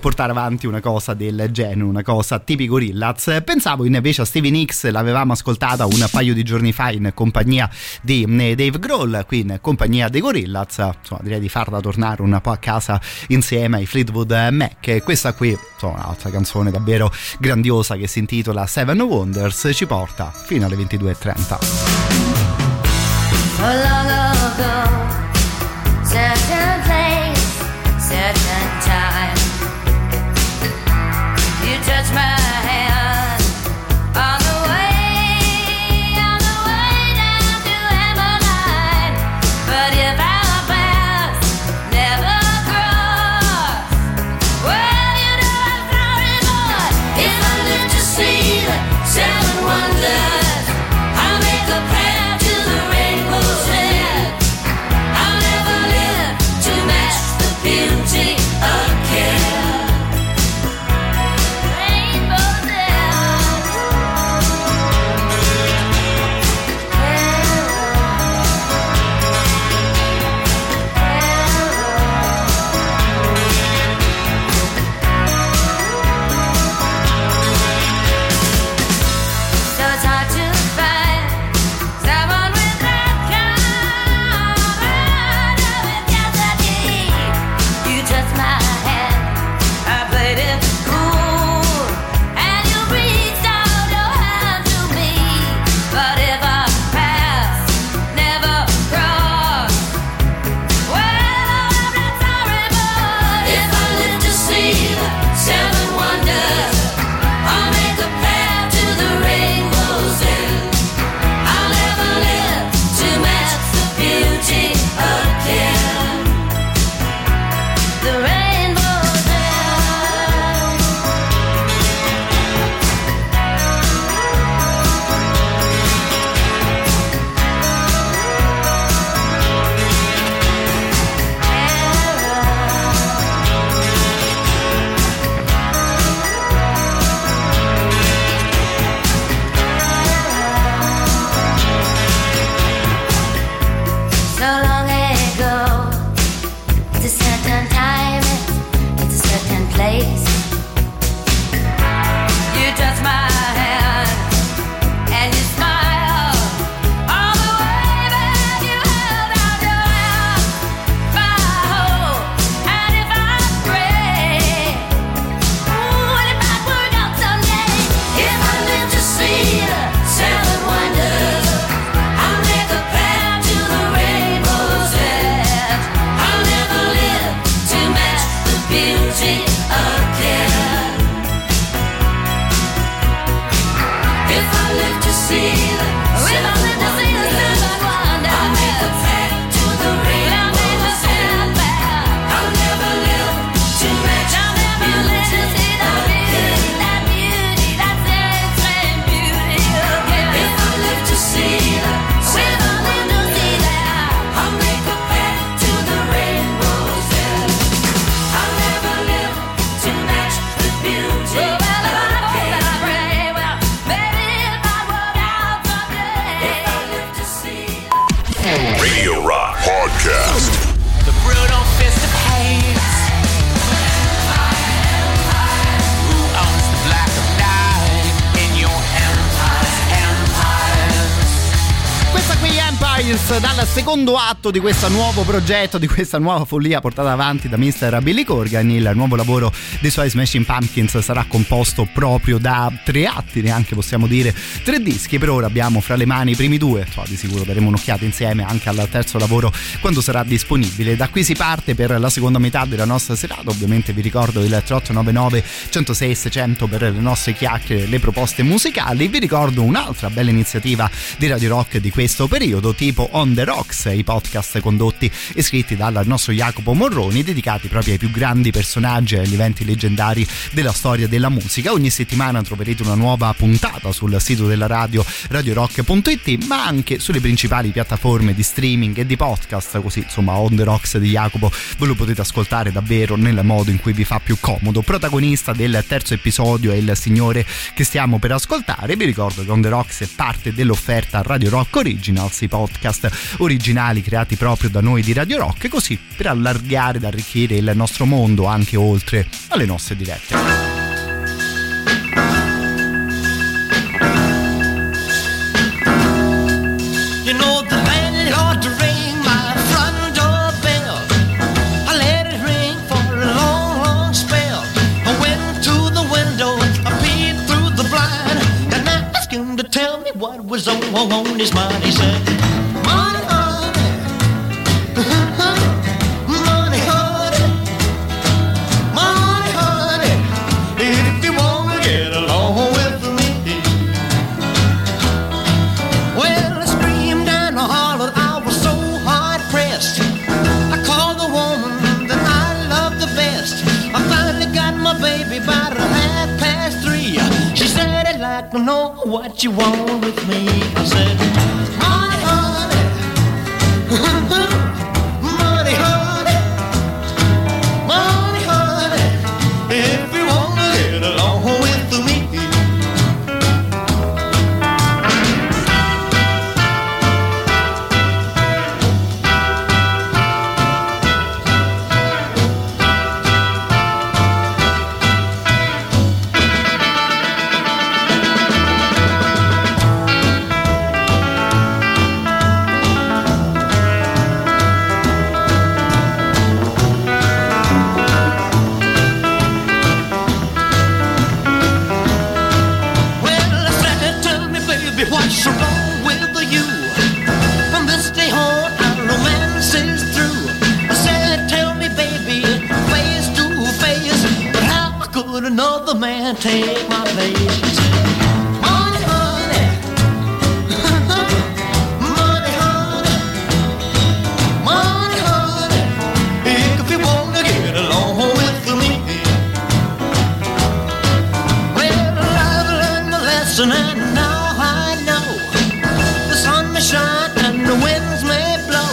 Speaker 1: portare avanti una cosa del genere, una cosa tipico Gorillaz. Pensavo invece a Stevie Nicks, l'avevamo ascoltata un paio di giorni fa in compagnia di eh, Dave Grohl, qui in compagnia dei Gorillaz, insomma direi di farla tornare un po' a casa insieme ai Fleetwood Mac. Questa qui, insomma un'altra canzone davvero grandiosa che si intitola Seven Wonders, ci porta fino alle 22
Speaker 11: Trenta. Empires dal secondo atto di questo nuovo progetto, di questa nuova follia portata avanti da Mr. Billy Corgan. Il nuovo lavoro dei suoi Smashing Pumpkins sarà composto proprio da tre atti, neanche possiamo dire tre dischi. Per ora abbiamo fra le mani i primi due, so, di sicuro daremo un'occhiata insieme anche al terzo lavoro quando sarà disponibile. Da qui si parte per la seconda metà della nostra serata. Ovviamente vi ricordo il 3899 106 600 per le nostre chiacchiere, le proposte musicali. Vi ricordo un'altra bella iniziativa di Radio Rock di questo periodo, tipo On the Rocks, i podcast condotti e scritti dal nostro Jacopo Morroni, dedicati proprio ai più grandi personaggi e agli eventi leggendari della storia della musica. Ogni settimana troverete una nuova puntata sul sito della radio radiorock.it, ma anche sulle principali piattaforme di streaming e di podcast, così insomma On the Rocks di Jacopo ve lo potete ascoltare davvero nel modo in cui vi fa più comodo. Protagonista del terzo episodio è il signore che stiamo per ascoltare. Vi ricordo che On the Rocks è parte dell'offerta Radio Rock Originals, i podcast originali creati proprio da noi di Radio Rock, così per allargare ed arricchire il nostro mondo anche oltre alle nostre dirette.
Speaker 12: You know the landlord rang my know what you want with me. I said, take my place? Money, honey, money, honey, money, honey, if you wanna get along with me. Well, I've learned a lesson and now I know the sun may shine and the winds may blow.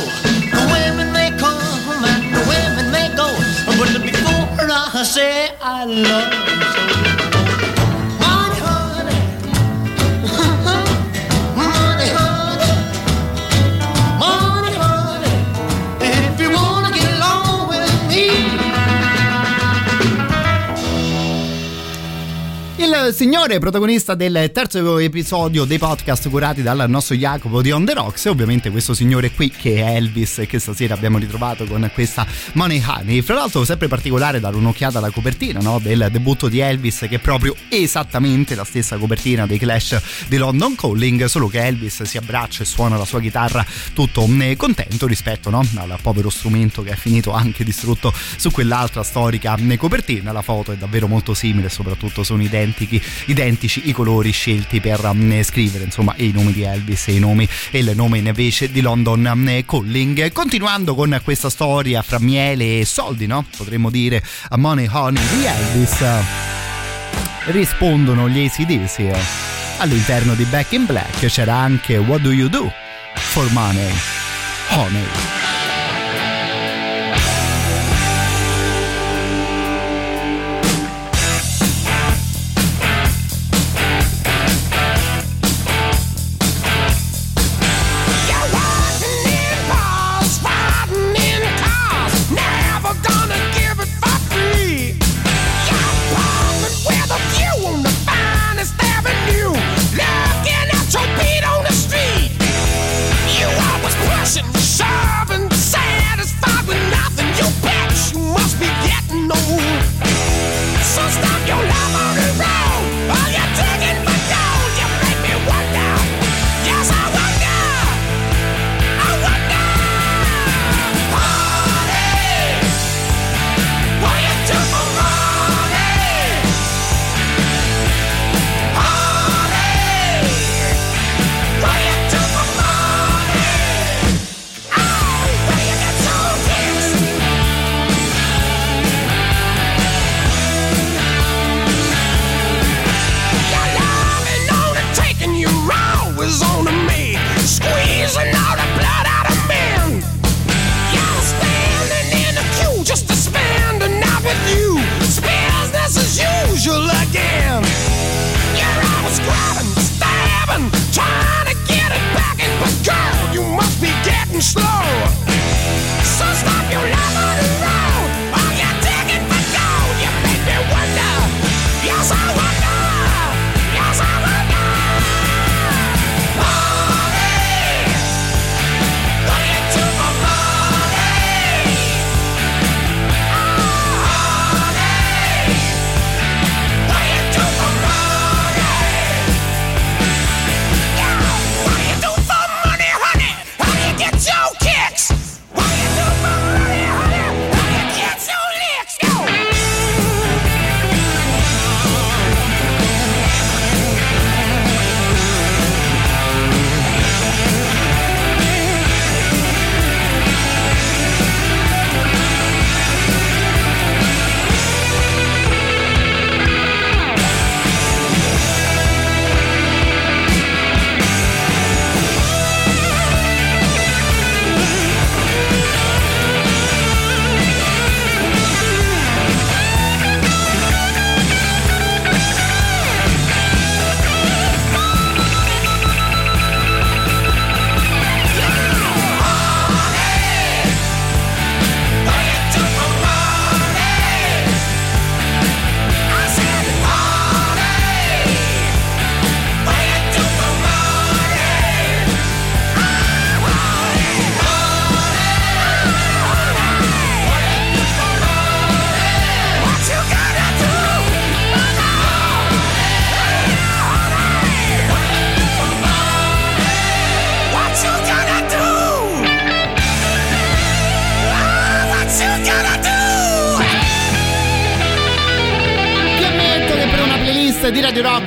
Speaker 12: The women may come and the women may go. But before I say I love
Speaker 1: signore protagonista del terzo episodio dei podcast curati dal nostro Jacopo di On The Rocks e ovviamente questo signore qui che è Elvis che stasera abbiamo ritrovato con questa Money Honey. Fra l'altro sempre particolare dare un'occhiata alla copertina no? del debutto di Elvis che è proprio esattamente la stessa copertina dei Clash di London Calling, solo che Elvis si abbraccia e suona la sua chitarra tutto eh, contento rispetto no? al povero strumento che è finito anche distrutto su quell'altra storica eh, copertina. La foto è davvero molto simile, soprattutto sono identici, identici i colori scelti per um, scrivere insomma i nomi di Elvis e i nomi e il nome invece di London um, Calling. Continuando con questa storia fra miele e soldi, no? Potremmo dire a Money Honey di Elvis. Rispondono gli ACDC. All'interno di Back in Black c'era anche What Do You Do for Money Honey.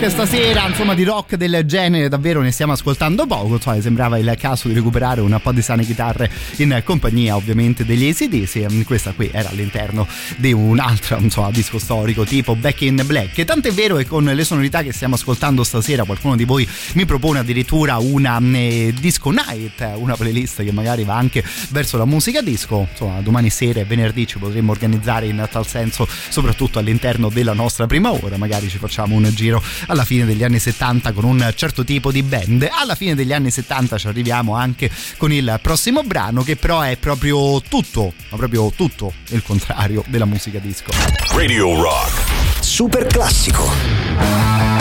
Speaker 1: Radio Rock stasera, insomma di rock del genere davvero ne stiamo ascoltando poco, insomma sembrava il caso di recuperare un po' di sane chitarre in compagnia ovviamente degli ACDC, questa qui era all'interno di un altro insomma, disco storico tipo Back in Black, e tant'è vero che con le sonorità che stiamo ascoltando stasera qualcuno di voi mi propone addirittura una eh, disco night, una playlist che magari va anche verso la musica disco, insomma domani sera e venerdì ci potremmo organizzare in tal senso soprattutto all'interno della nostra prima ora, magari ci facciamo un giro alla fine degli anni 70 con un certo tipo di band. Alla fine degli anni 70 ci arriviamo anche con il prossimo brano che però è proprio tutto, ma proprio tutto il contrario della musica disco.
Speaker 6: Radio Rock.
Speaker 7: Super classico.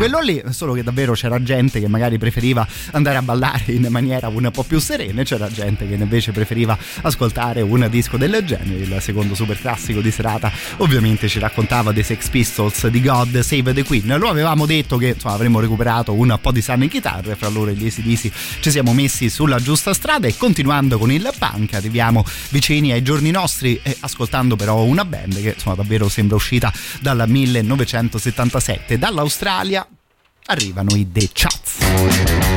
Speaker 1: Quello lì, solo che davvero c'era gente che magari preferiva andare a ballare in maniera un po' più serena e c'era gente che invece preferiva ascoltare un disco del genere. Il secondo super classico di serata ovviamente ci raccontava dei Sex Pistols di God Save the Queen. Lo avevamo detto che insomma, avremmo recuperato un po' di sane chitarre, fra loro e gli ACDC ci siamo messi sulla giusta strada e continuando con il punk arriviamo vicini ai giorni nostri e ascoltando però una band che insomma davvero sembra uscita dal 1977 dall'Australia arrivano i The Chats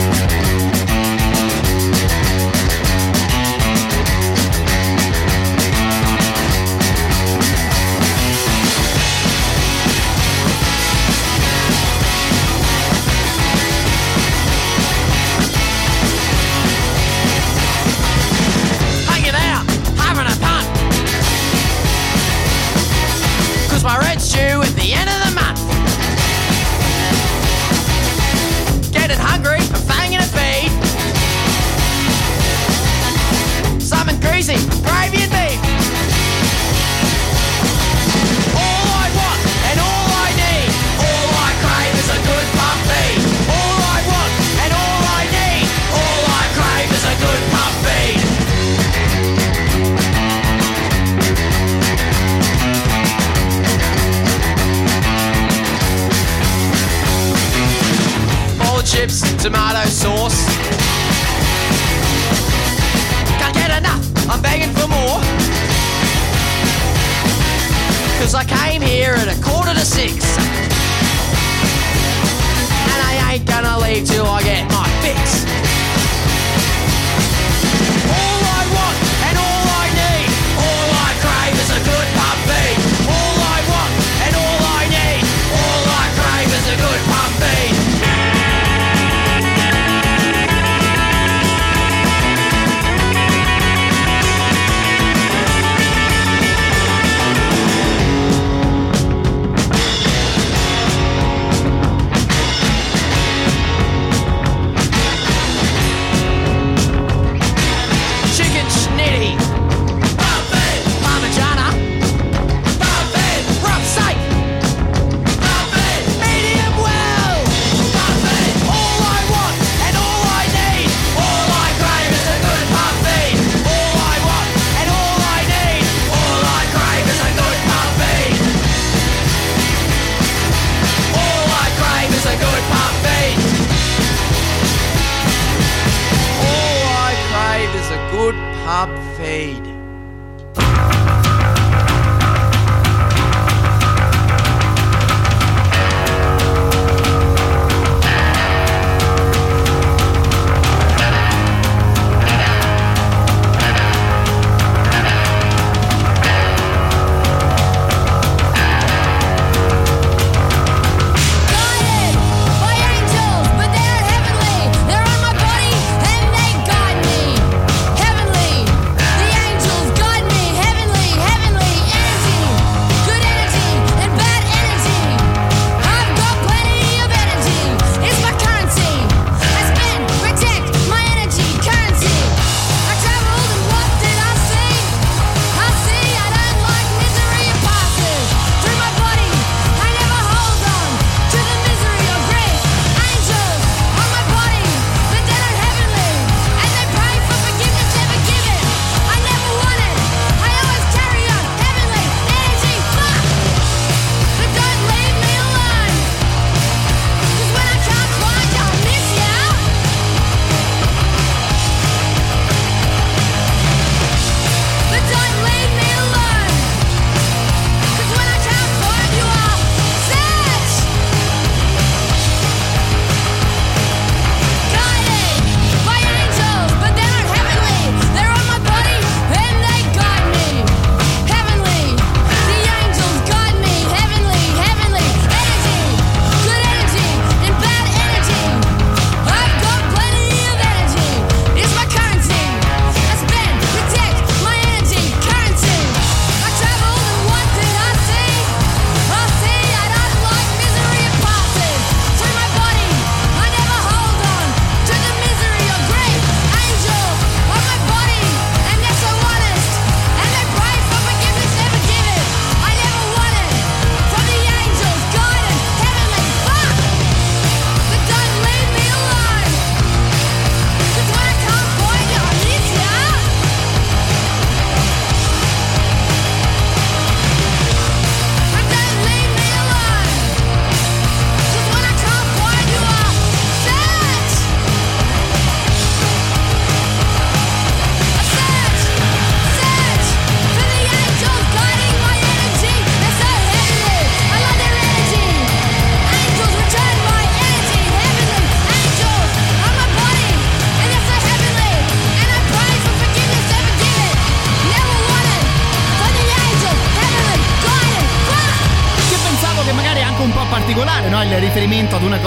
Speaker 13: chips, tomato sauce. Can't get enough, I'm begging for more.
Speaker 11: Cause I came here at a quarter to six.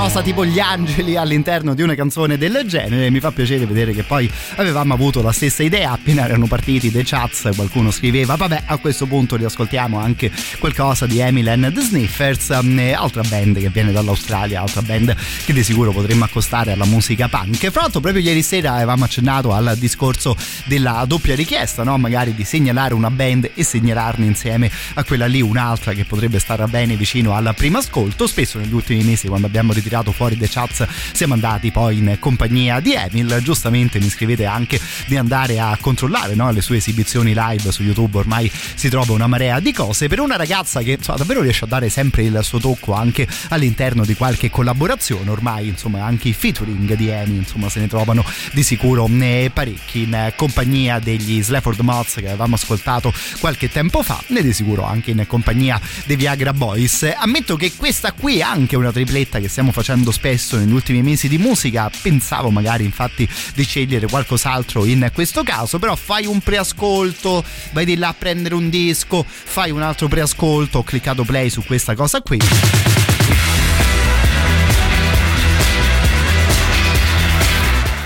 Speaker 1: cosa tipo gli angeli all'interno di una canzone del genere. Mi fa piacere vedere che poi avevamo avuto la stessa idea appena erano partiti The Chats. Qualcuno scriveva, vabbè, a questo punto riascoltiamo anche qualcosa di Emily and the Sniffers, mm, altra band che viene dall'Australia, altra band che di sicuro potremmo accostare alla musica punk. Fra l'altro, proprio ieri sera avevamo accennato al discorso della doppia richiesta, no? magari di segnalare una band e segnalarne insieme a quella lì un'altra che potrebbe stare bene vicino al primo ascolto. Spesso negli ultimi mesi, quando abbiamo ritirato fuori The Chats. Siamo andati poi in compagnia di Emil. Giustamente mi scrivete anche di andare a controllare no, le sue esibizioni live su YouTube. Ormai si trova una marea di cose. Per una ragazza che insomma, davvero riesce a dare sempre il suo tocco anche all'interno di qualche collaborazione ormai insomma anche i featuring di Amy insomma se ne trovano di sicuro eh, parecchi in compagnia degli Slafford Mods che avevamo ascoltato qualche tempo fa e di sicuro anche in compagnia dei Viagra Boys. Ammetto che questa qui è anche una tripletta che stiamo facendo spesso negli ultimi mesi di musica. Pensavo magari infatti di scegliere qualcos'altro in questo caso però fai un preascolto vai di là a prendere un disco fai un altro preascolto ho cliccato play su questa cosa qui.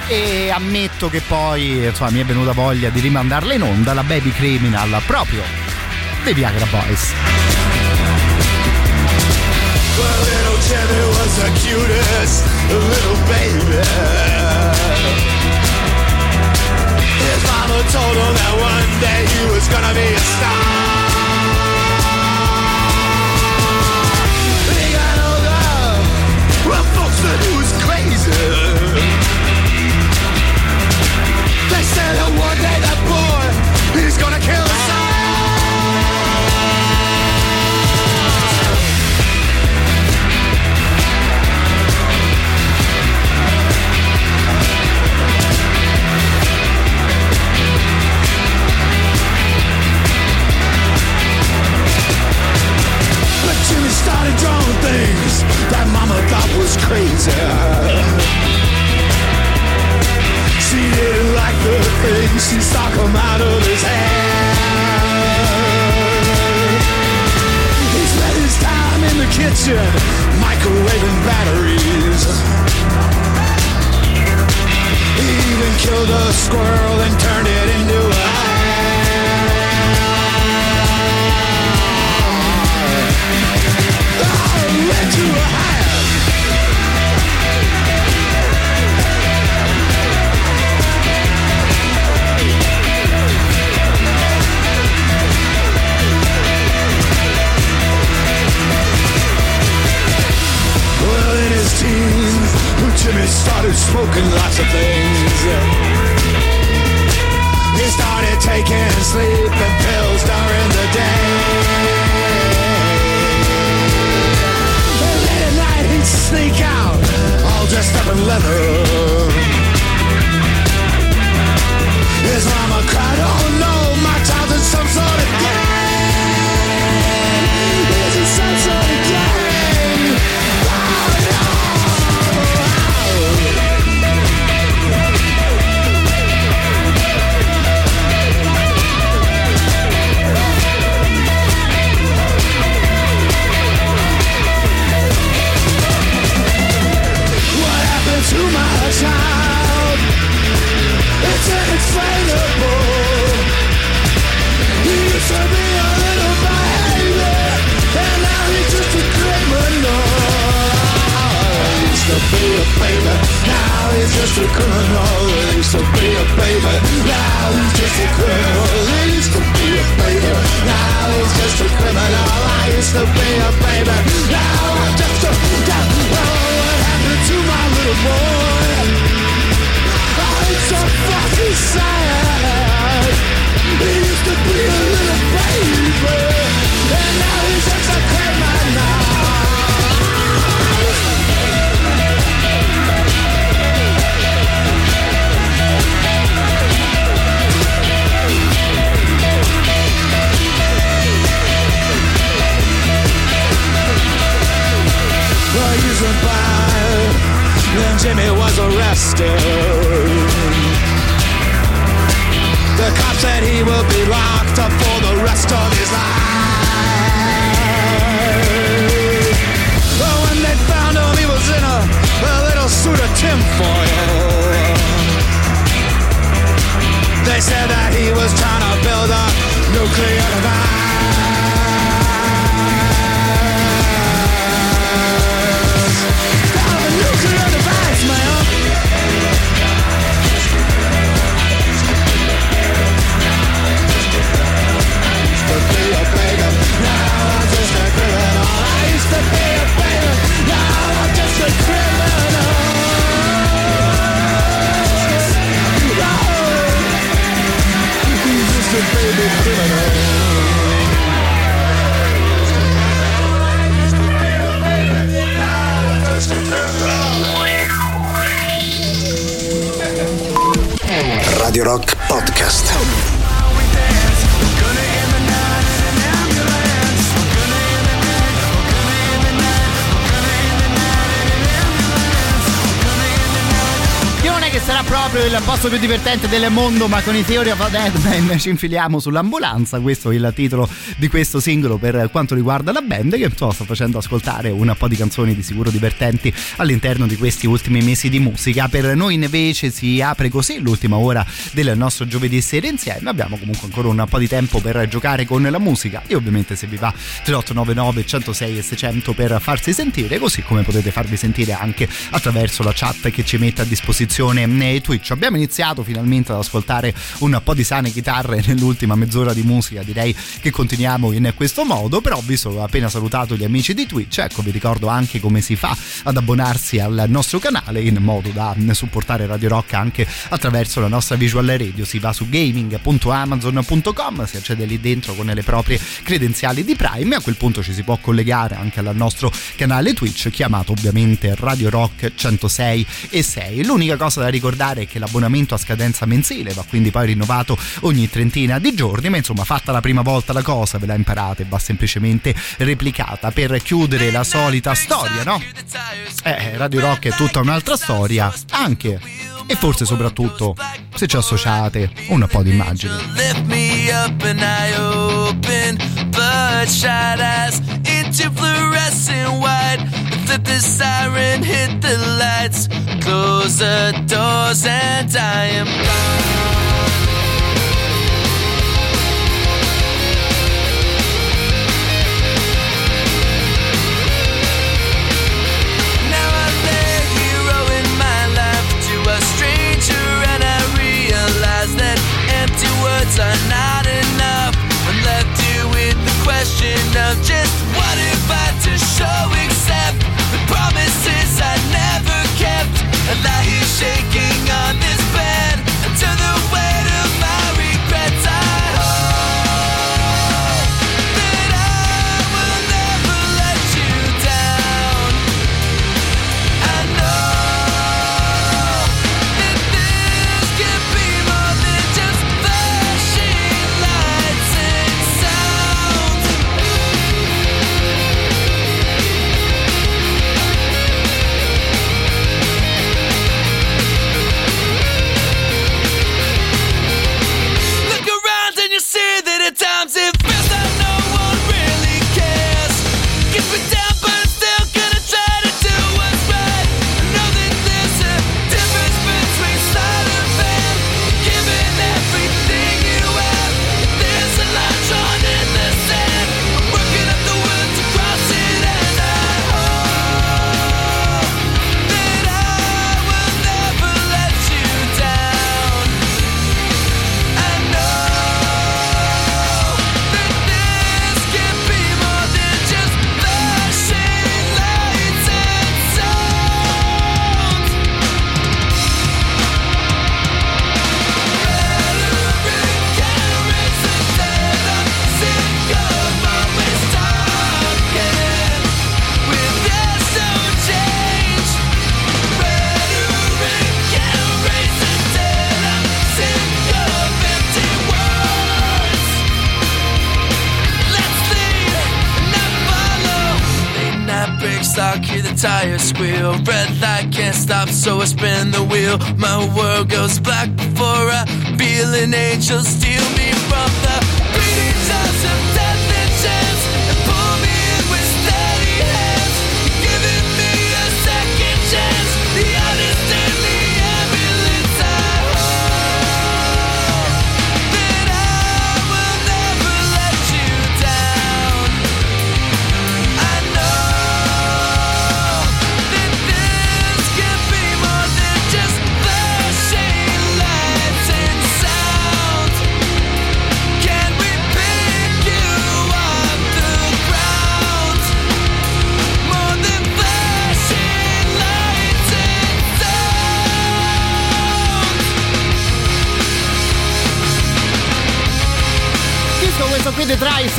Speaker 1: E ammetto che poi insomma, mi è venuta voglia di rimandarla in onda la Baby Criminal proprio dei Viagra Boys.
Speaker 5: Well, Jimmy was the cutest little baby. His mama told him that one day he was gonna be a star. Started drawing things that Mama thought was crazy. She didn't like the things she saw come out of his hand. He spent his time in the kitchen, microwaving batteries. He even killed a squirrel and turned it into a He started smoking lots of things He started taking sleeping pills during the day. At sneak out, all dressed up in leather. His mama cried, oh no, my child's in some sort of gang. He's in some be a baby, now he's just a criminal. He used to be a baby, now he's just a criminal. He used to be a baby, now he's just a criminal. I used to be a baby, now I'm just a. Oh, what happened to my little boy? Oh, it's so fucking sad. He used to be a little baby, and now he's just a criminal. Years by, then Jimmy was arrested. The cop said he will be locked up for the rest of his life. But when they found him, he was in a, a little suit of tinfoil. They said that he was trying to build a nuclear device.
Speaker 1: Posto più divertente del mondo, ma con i Theory of a Deadman ci infiliamo sull'ambulanza. Questo è il titolo di questo singolo per quanto riguarda la band, che insomma, sta facendo ascoltare un po' di canzoni di sicuro divertenti all'interno di questi ultimi mesi di musica. Per noi invece si apre così l'ultima ora del nostro giovedì sera insieme. Abbiamo comunque ancora un po' di tempo per giocare con la musica e ovviamente se vi va 3899 106 e 600 per farsi sentire, così come potete farvi sentire anche attraverso la chat che ci mette a disposizione eh, Twitch. Abbiamo iniziato finalmente ad ascoltare un po' di sane chitarre nell'ultima mezz'ora di musica, direi che continuiamo in questo modo, però visto che ho appena salutato gli amici di Twitch, ecco vi ricordo anche come si fa ad abbonarsi al nostro canale in modo da supportare Radio Rock anche attraverso la nostra visual radio. Si va su gaming.amazon.com, si accede lì dentro con le proprie credenziali di Prime e a quel punto ci si può collegare anche al nostro canale Twitch chiamato ovviamente Radio Rock 106 e 6. L'unica cosa da ricordare è che l'abbonamento a scadenza mensile va quindi poi rinnovato ogni trentina di giorni, ma insomma fatta la prima volta la cosa ve la imparate, va semplicemente replicata per chiudere la solita storia, no? Eh, Radio Rock è tutta un'altra storia, anche e forse soprattutto se ci associate un po' di immagini.
Speaker 13: into fluorescent white. Flip the siren, hit the lights, close the doors, and I am gone. Words are not enough. I'm left here with the question of just what if I to show accept the promises I never kept. I lie here shaking break hear the tires squeal. Red light can't stop, so I spin the wheel. My world goes black before I feel an angel steal me from the jaws of death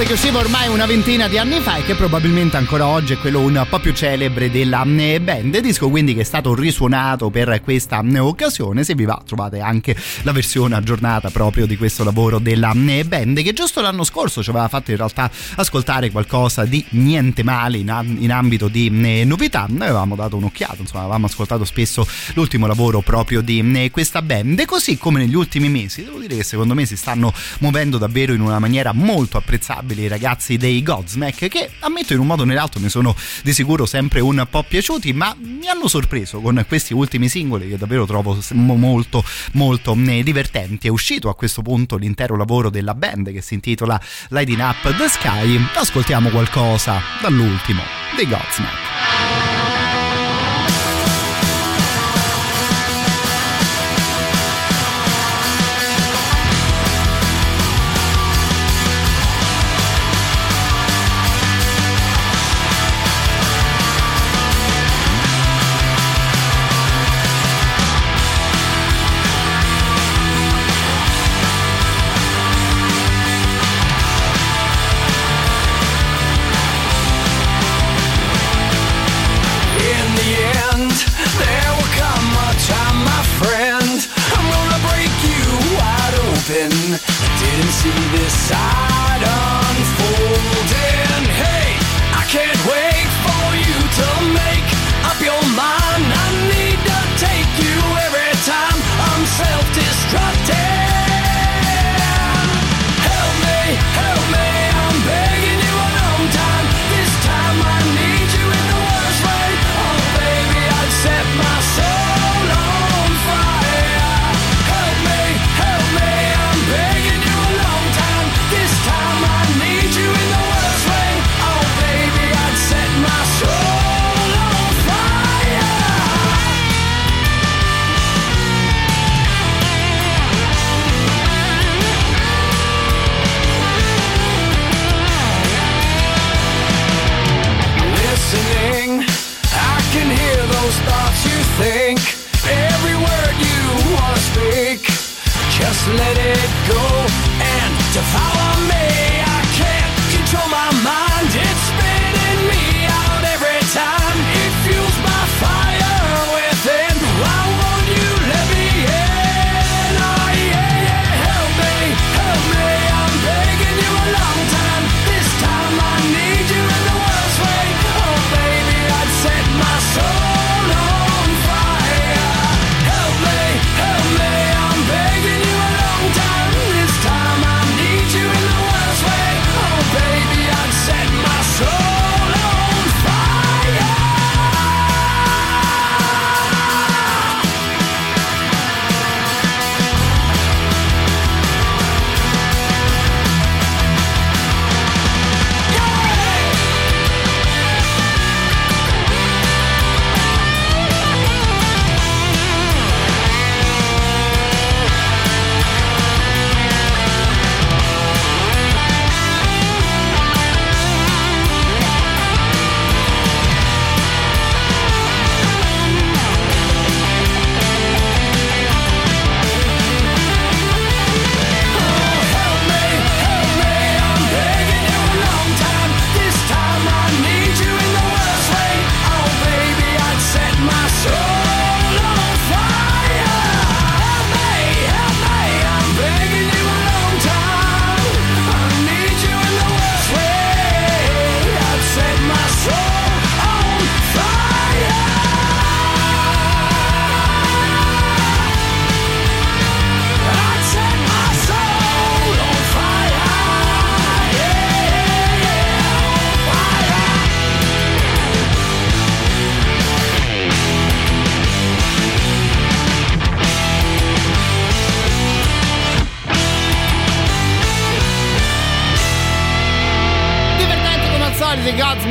Speaker 1: Trice che usciva ormai una ventina di anni fa e che probabilmente ancora oggi è quello un po' più celebre della eh, band. Disco quindi che è stato risuonato per questa eh, occasione. Se vi va trovate anche la versione aggiornata proprio di questo lavoro della eh, band che giusto l'anno scorso ci aveva fatto in realtà ascoltare qualcosa di niente male in, in ambito di novità. Noi avevamo dato un'occhiata, insomma avevamo ascoltato spesso l'ultimo lavoro proprio di questa band e così come negli ultimi mesi devo dire che secondo me si stanno muovendo davvero in una maniera molto apprezzabile i ragazzi dei Godsmack che ammetto in un modo o nell'altro mi sono di sicuro sempre un po' piaciuti ma mi hanno sorpreso con questi ultimi singoli che davvero trovo mo- molto molto eh, divertenti. È uscito a questo punto l'intero lavoro della band che si intitola Lighting Up the Sky. Ascoltiamo qualcosa dall'ultimo dei Godsmack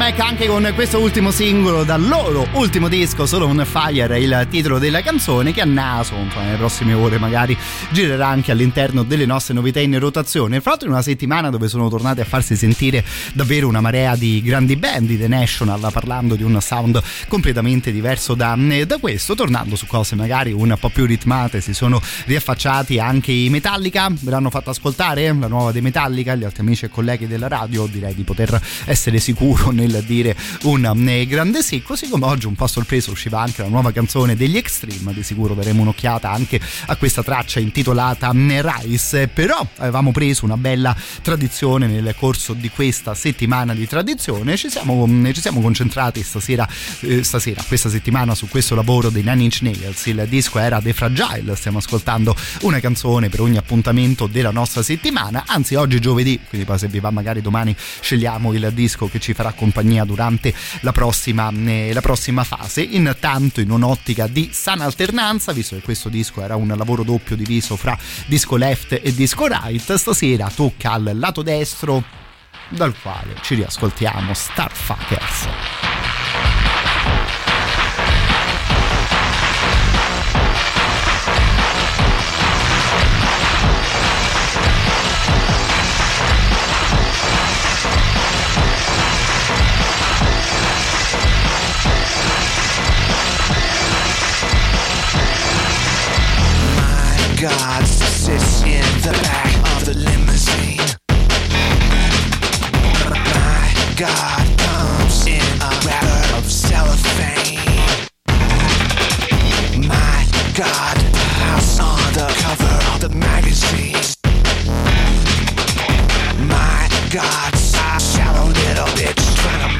Speaker 1: Godsmack anche con questo ultimo singolo dal loro ultimo disco Solo un Fire il titolo della canzone che a naso insomma, nelle prossime ore magari girerà anche all'interno delle nostre novità in rotazione. Fra l'altro in una settimana dove sono tornati a farsi sentire davvero una marea di grandi band di The National parlando di un sound completamente diverso da, da questo. Tornando su cose magari un po' più ritmate si sono riaffacciati anche i Metallica. Ve l'hanno fatto ascoltare? La nuova dei Metallica gli altri amici e colleghi della radio direi di poter essere sicuro nel dire un eh, grande sì. Così come oggi un po' a sorpresa usciva anche la nuova canzone degli Extreme. Di sicuro daremo un'occhiata anche a questa traccia intitolata mm, Rise però avevamo preso una bella tradizione nel corso di questa settimana di tradizione. Ci siamo, mm, ci siamo concentrati stasera, eh, stasera questa settimana su questo lavoro dei Nine Inch Nails. Il disco era The Fragile. Stiamo ascoltando una canzone per ogni appuntamento della nostra settimana. Anzi oggi è giovedì quindi poi se vi va magari domani scegliamo il disco che ci farà compagnia durante la prossima, eh, la prossima fase. Intanto in un'ottica di sana alternanza, visto che questo disco era un lavoro doppio diviso fra disco left e disco right, stasera tocca al lato destro dal quale ci riascoltiamo Starfuckers.
Speaker 11: God sits in the back of the limousine. My God comes in a wrapper of cellophane. My God, house on the cover of the magazine. My God, shallow little bitch trying to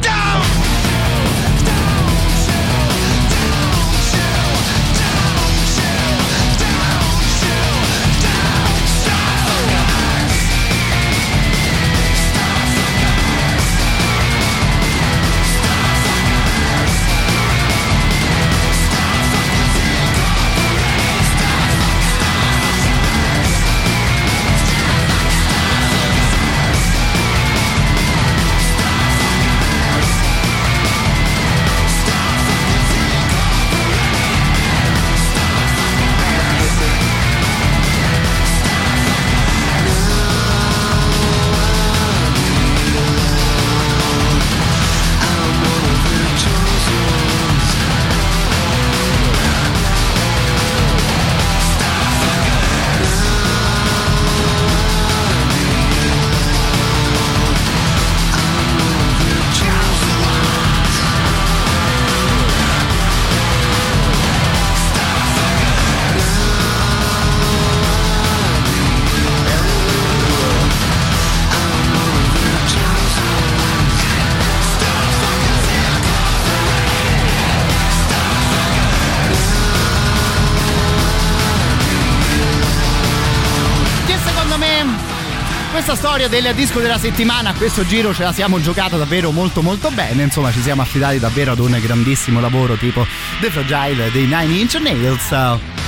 Speaker 1: Storia del disco della settimana, questo giro ce la siamo giocata davvero molto molto bene, insomma ci siamo affidati davvero ad un grandissimo lavoro tipo The Fragile dei Nine Inch Nails.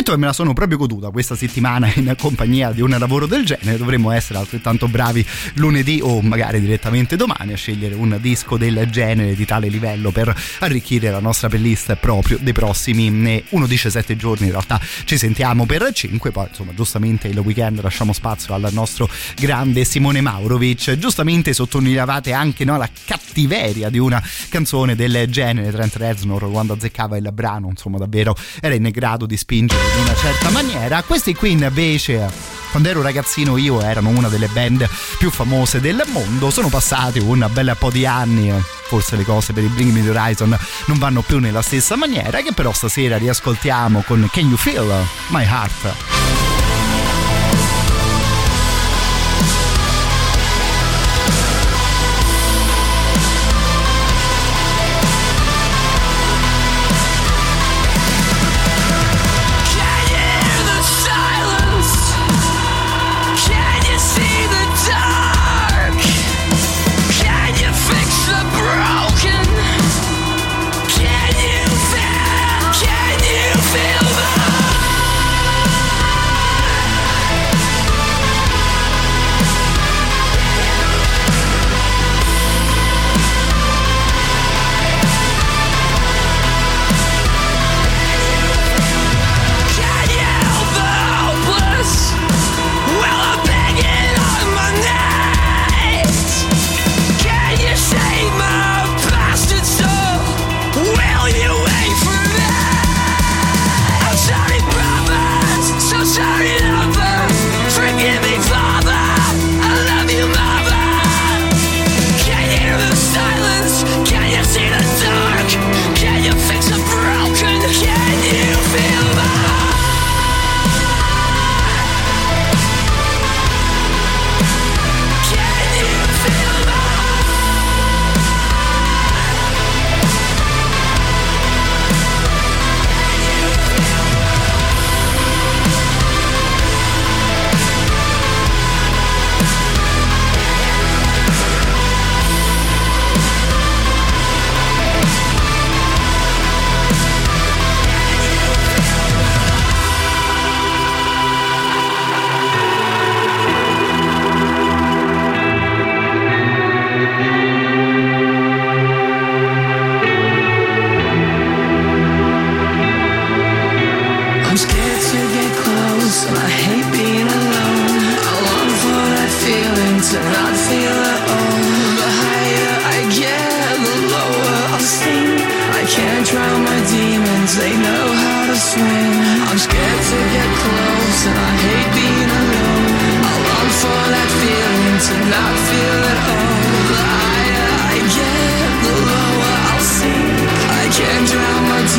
Speaker 1: Metto che me la sono proprio goduta questa settimana in compagnia di un lavoro del genere. Dovremmo essere altrettanto bravi lunedì o magari direttamente domani a scegliere un disco del genere di tale livello per arricchire la nostra playlist proprio dei prossimi. eh, Uno dice sette giorni, in realtà ci sentiamo per cinque. Poi, insomma, giustamente il weekend lasciamo spazio al nostro grande Simone Maurovic. Giustamente sottolineavate anche no, la cattiveria di una canzone del genere. Trent Reznor quando azzeccava il brano, insomma, davvero era in grado di spingere in una certa maniera. Questi qui invece quando ero ragazzino io erano una delle band più famose del mondo, sono passati un bel po' di anni, forse le cose per i Bring Me The Horizon non vanno più nella stessa maniera, che però stasera riascoltiamo con Can You Feel My Heart?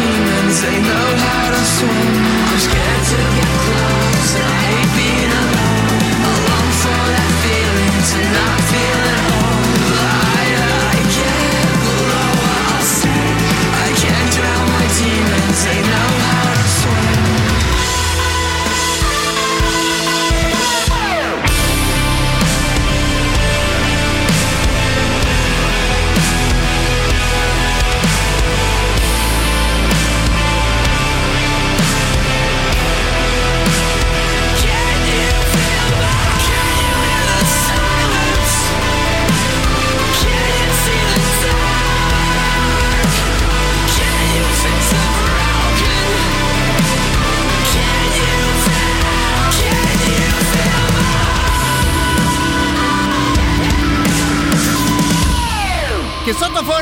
Speaker 11: Demons, they know how to swim. I'm scared to get close, and I hate being
Speaker 1: Say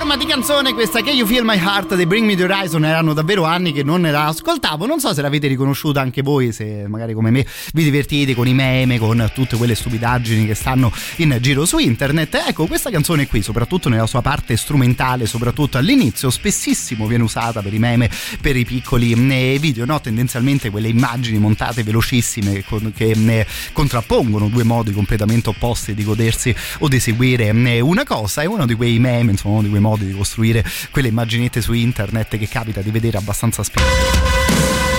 Speaker 1: forma di canzone questa Can You Feel My Heart dei Bring Me The Horizon erano davvero anni che non la ascoltavo, non so se l'avete riconosciuta anche voi, se magari come me vi divertite con i meme, con tutte quelle stupidaggini che stanno in giro su internet. Ecco, questa canzone qui, soprattutto nella sua parte strumentale, soprattutto all'inizio, spessissimo viene usata per i meme, per i piccoli eh, video, no? tendenzialmente quelle immagini montate velocissime che eh, contrappongono due modi completamente opposti di godersi o di eseguire eh, una cosa, è uno di quei meme, insomma, uno di quei modi di costruire quelle immaginette su internet che capita di vedere abbastanza spesso.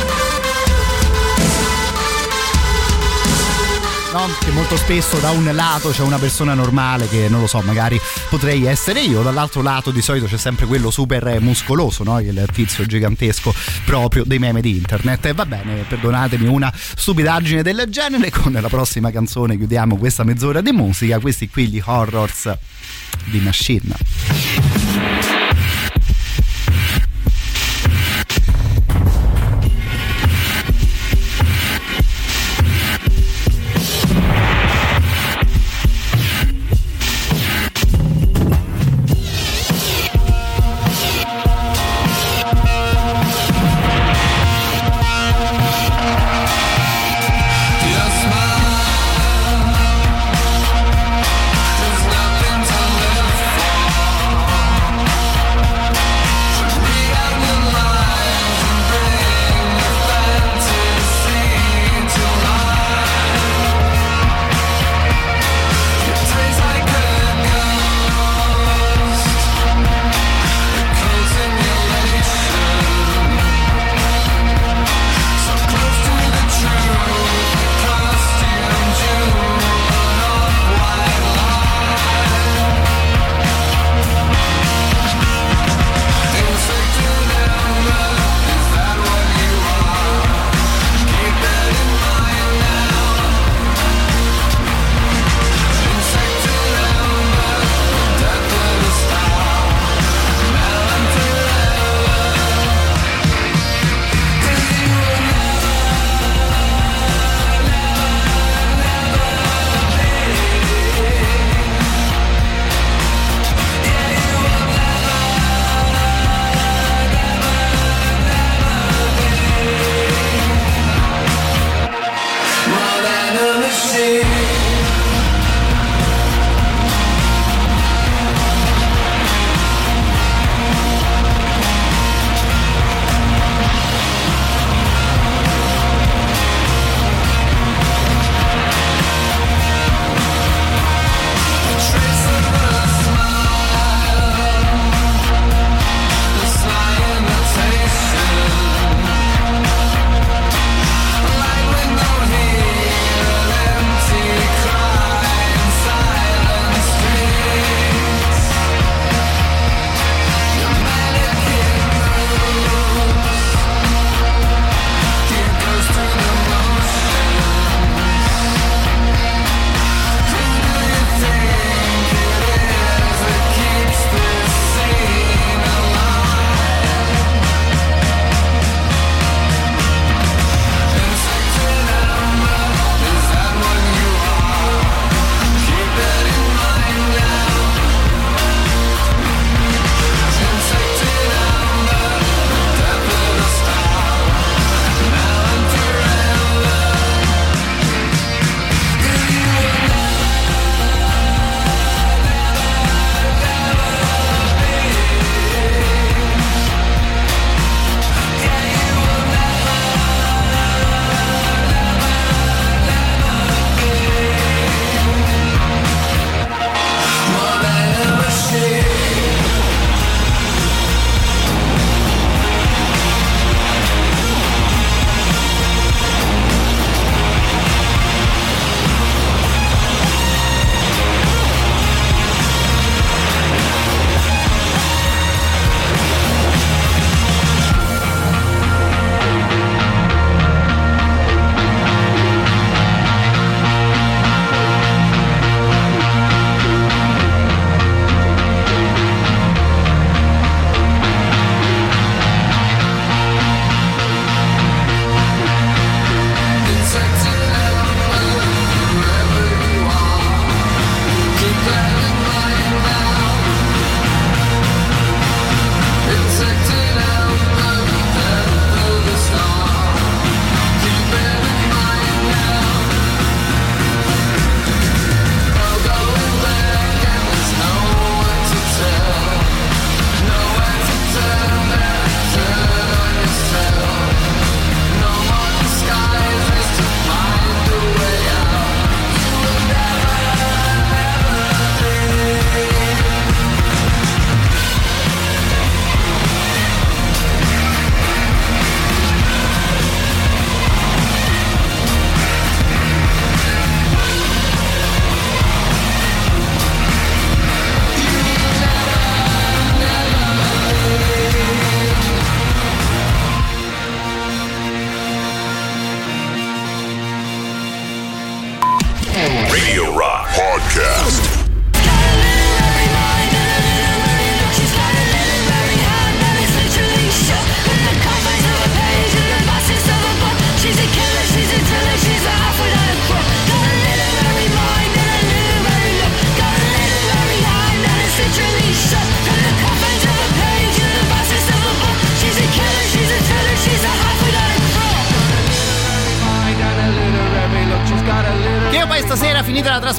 Speaker 1: No? Che molto spesso da un lato c'è una persona normale che non lo so, magari potrei essere io, dall'altro lato di solito c'è sempre quello super muscoloso, no? Il tizio gigantesco proprio dei meme di internet. E va bene, perdonatemi una stupidaggine del genere. Con la prossima canzone chiudiamo questa mezz'ora di musica. Questi qui gli horrors di Machine.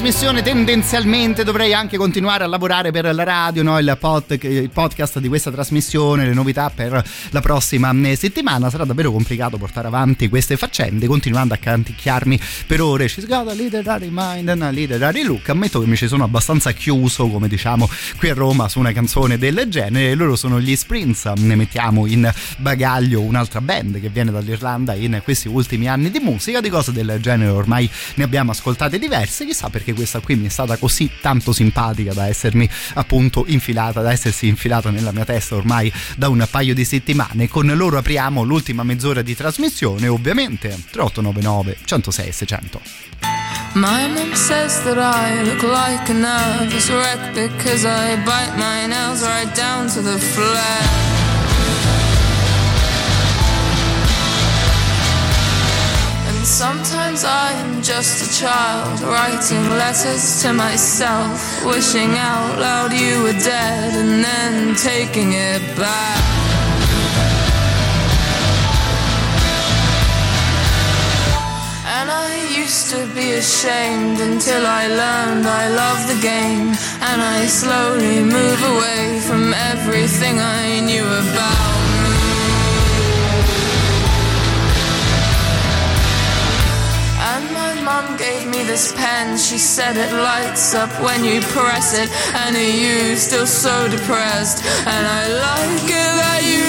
Speaker 1: Finita la trasmissione, tendenzialmente dovrei anche continuare a lavorare per la radio, no? il, pod- il podcast di questa trasmissione, le novità per la prossima eh, settimana. Sarà davvero complicato portare avanti queste faccende, continuando a canticchiarmi per ore. She's got a literary mind and a literary look. Ammetto che mi ci sono abbastanza chiuso, come diciamo qui a Roma, su una canzone del genere. Loro sono gli Sprints. Ne mettiamo in bagaglio un'altra band che viene dall'Irlanda in questi ultimi anni di musica. Di cose del genere ormai ne abbiamo ascoltate diverse. Chissà perché questa qui mi è stata così tanto simpatica da essermi appunto infilata, da essersi infilata nella mia testa ormai da un paio di settimane. Con loro apriamo l'ultima mezz'ora di trasmissione, ovviamente 3899 106 600.
Speaker 14: My mom says that I look like a nervous wreck because I bite my nails right down to the flesh. Sometimes I am just a child writing letters to myself, wishing out loud you were dead and then taking it back. And I used to be ashamed until I learned I love the game. And I slowly move away from everything I knew about mom gave me this pen. She said it lights up when you press it. And are you still so depressed? And I like it that you.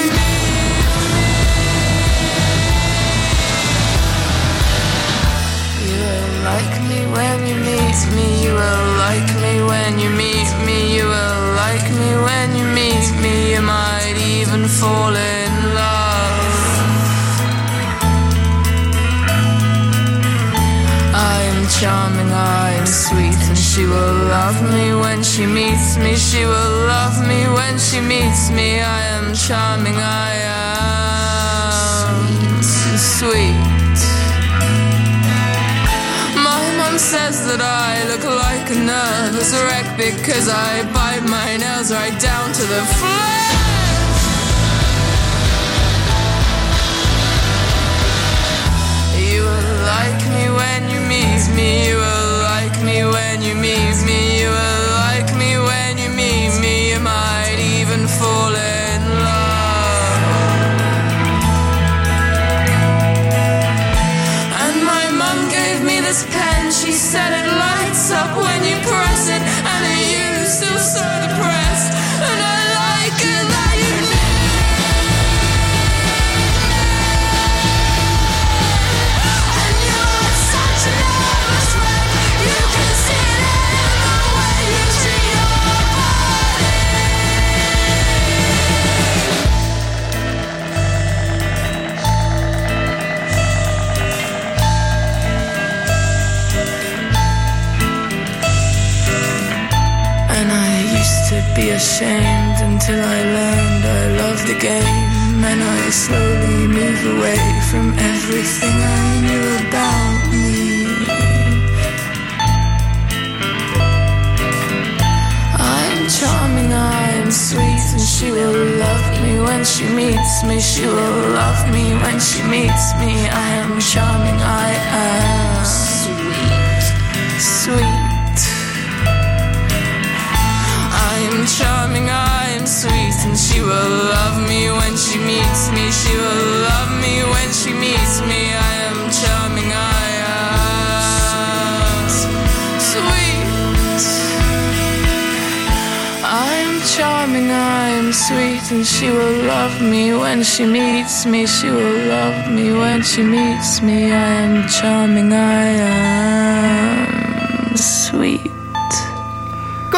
Speaker 14: She meets me. She will love me when she meets me. I am charming, I am sweet. My mom says that I look like a nervous wreck because I bite my nails right down to the flesh. Yes. Ashamed until I learned I love the game. And I slowly move away from everything I knew about me. I'm charming, I'm sweet, and she will love me when she meets me. She will love me when she meets me. I am charming, I am sweet, sweet. I'm charming, I'm sweet, and she will love me when she meets me. She will love me when she meets me. I am charming, I am sweet. I'm charming, I'm sweet, and she will love me when she meets me. She will love me when she meets me. I am charming, I am sweet.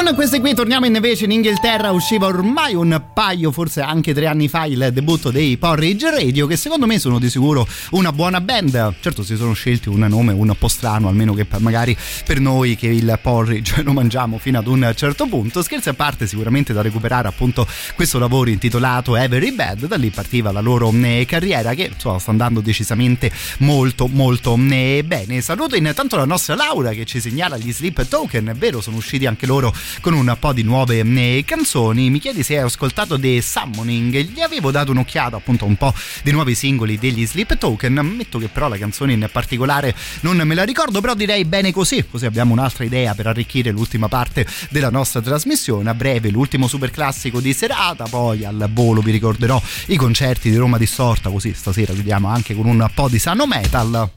Speaker 1: Con queste qui torniamo invece in Inghilterra, usciva ormai un paio, forse anche tre anni fa, il debutto dei Porridge Radio, che secondo me sono di sicuro una buona band. Certo si sono scelti un nome un po' strano, almeno che magari per noi che il porridge lo mangiamo fino ad un certo punto. Scherzi a parte, sicuramente da recuperare appunto questo lavoro intitolato Every Bad, da lì partiva la loro eh, carriera che insomma sta andando decisamente molto molto eh, bene. Saluto intanto la nostra Laura che ci segnala gli Sleep Token, è vero sono usciti anche loro con un po' di nuove eh, canzoni. Mi chiedi se hai ascoltato The Summoning, gli avevo dato un'occhiata appunto a un po' dei nuovi singoli degli Sleep Token, ammetto che però la canzone in particolare non me la ricordo, però direi bene così, così abbiamo un'altra idea per arricchire l'ultima parte della nostra trasmissione. A breve l'ultimo super classico di serata, poi al volo vi ricorderò i concerti di Roma Distorta, così stasera chiudiamo anche con un po' di sano metal.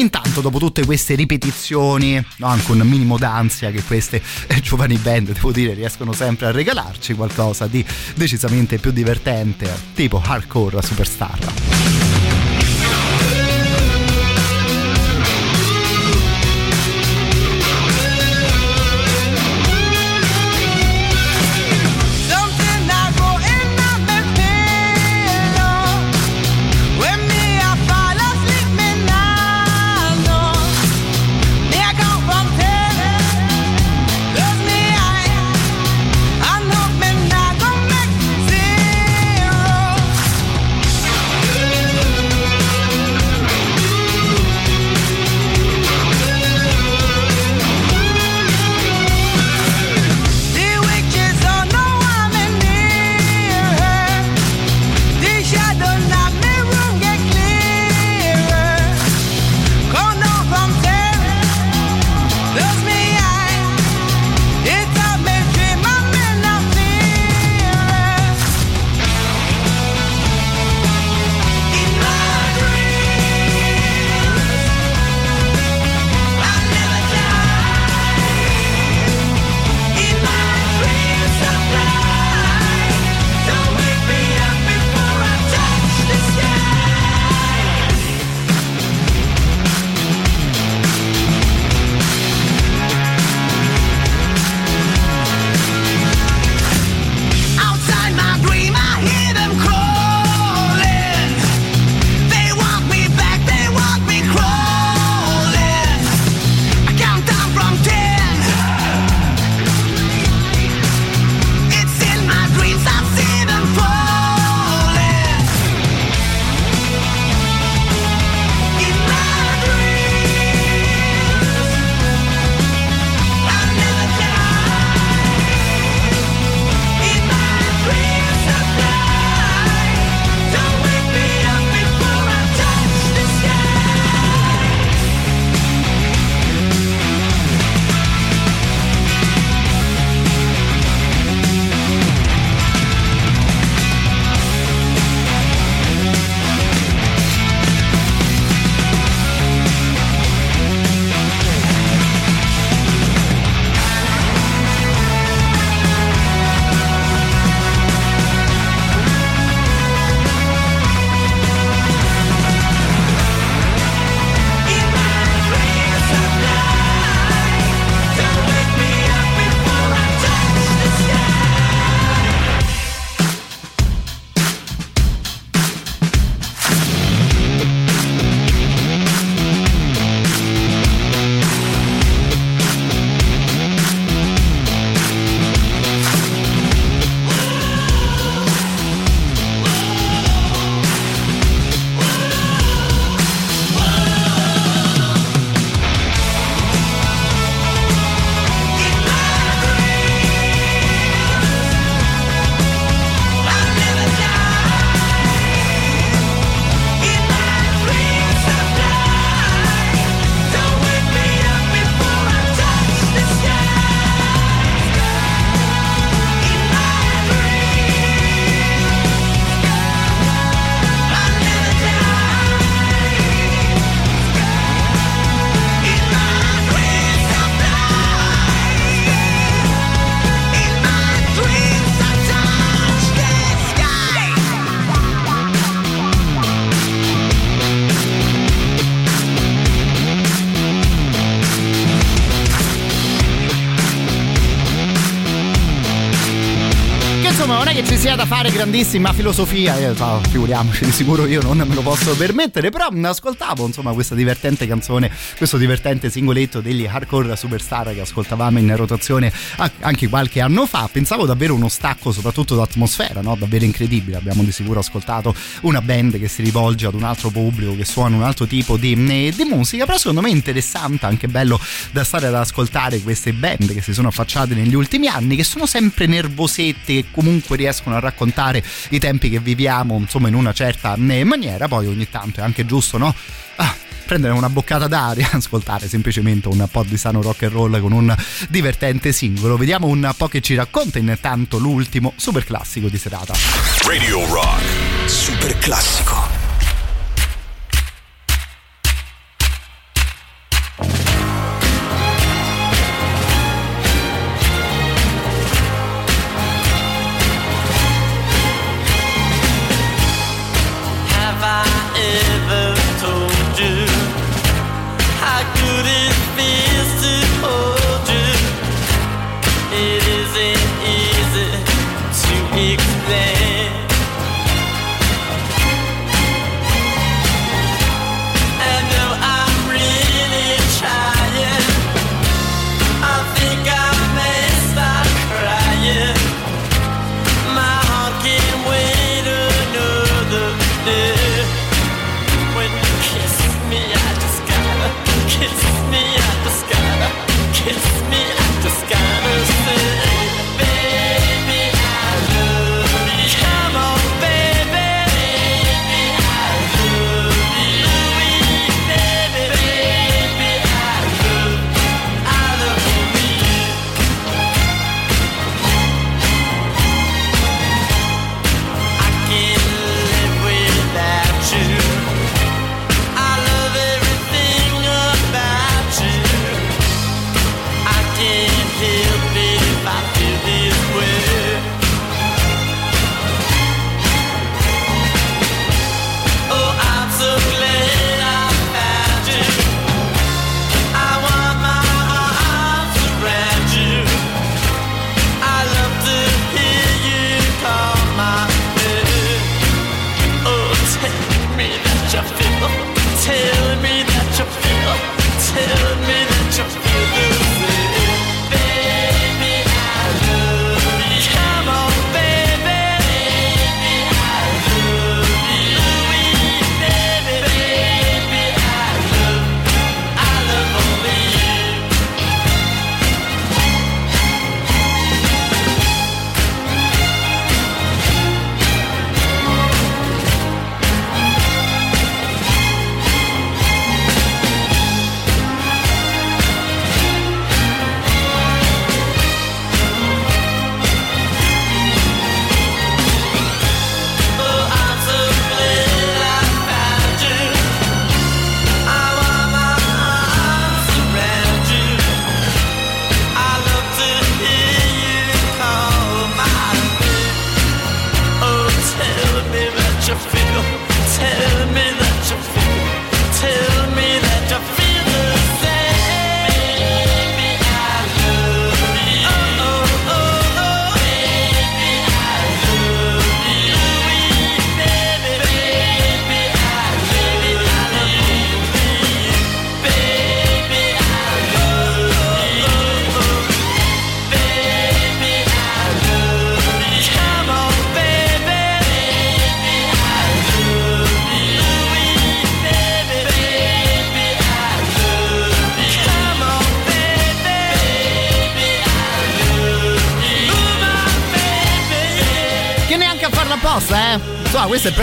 Speaker 1: Intanto, dopo tutte queste ripetizioni, no, anche un minimo d'ansia che queste eh, giovani band, devo dire, riescono sempre a regalarci qualcosa di decisamente più divertente, tipo hardcore superstar. Fare grandissima filosofia, eh, figuriamoci, di sicuro io non me lo posso permettere, però ascoltavo insomma questa divertente canzone, questo divertente singoletto degli Hardcore Superstar che ascoltavamo in rotazione a- anche qualche anno fa, pensavo davvero uno stacco soprattutto d'atmosfera, no? davvero incredibile, abbiamo di sicuro ascoltato una band che si rivolge ad un altro pubblico, che suona un altro tipo di, mh, di musica, però secondo me è interessante, anche bello da stare ad ascoltare queste band che si sono affacciate negli ultimi anni, che sono sempre nervosette, che comunque riescono a raccontare i tempi che viviamo, insomma, in una certa eh, maniera. Poi ogni tanto è anche giusto, no? Ah, prendere una boccata d'aria, ascoltare semplicemente un po' di sano rock and roll con un divertente singolo. Vediamo un po' che ci racconta intanto l'ultimo super classico di serata.
Speaker 6: Radio Rock.
Speaker 7: Super classico.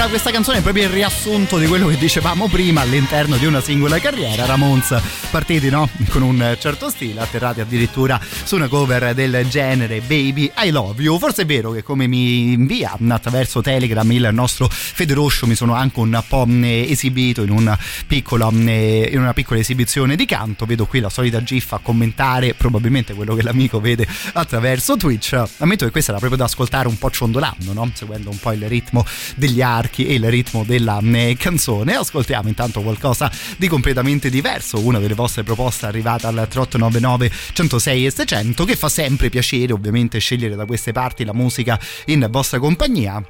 Speaker 1: Questa, canzone è proprio il riassunto di quello che dicevamo prima all'interno di una singola carriera. Ramones partiti, no? Con un certo stile, atterrati addirittura su una cover del genere Baby I Love You. Forse è vero che come mi invia attraverso Telegram il nostro Federoscio mi sono anche un po' eh, esibito in una piccola, eh, in una piccola esibizione di canto. Vedo qui la solita gif a commentare probabilmente quello che l'amico vede attraverso Twitch. Ammetto che questa era proprio da ascoltare un po' ciondolando, no? Seguendo un po' il ritmo degli archi e il ritmo della eh, canzone. Ascoltiamo intanto qualcosa di completamente diverso, una delle vostre proposte arrivata al 3899 106 e 600 che fa sempre piacere ovviamente scegliere da queste parti la musica in vostra compagnia.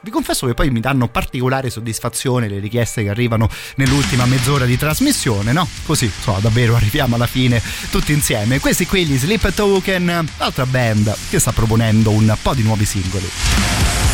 Speaker 1: Vi confesso che poi mi danno particolare soddisfazione le richieste che arrivano nell'ultima mezz'ora di trasmissione, no? Così, insomma, davvero arriviamo alla fine tutti insieme. Questi qui gli Sleep Token, altra band che sta proponendo un po' di nuovi singoli.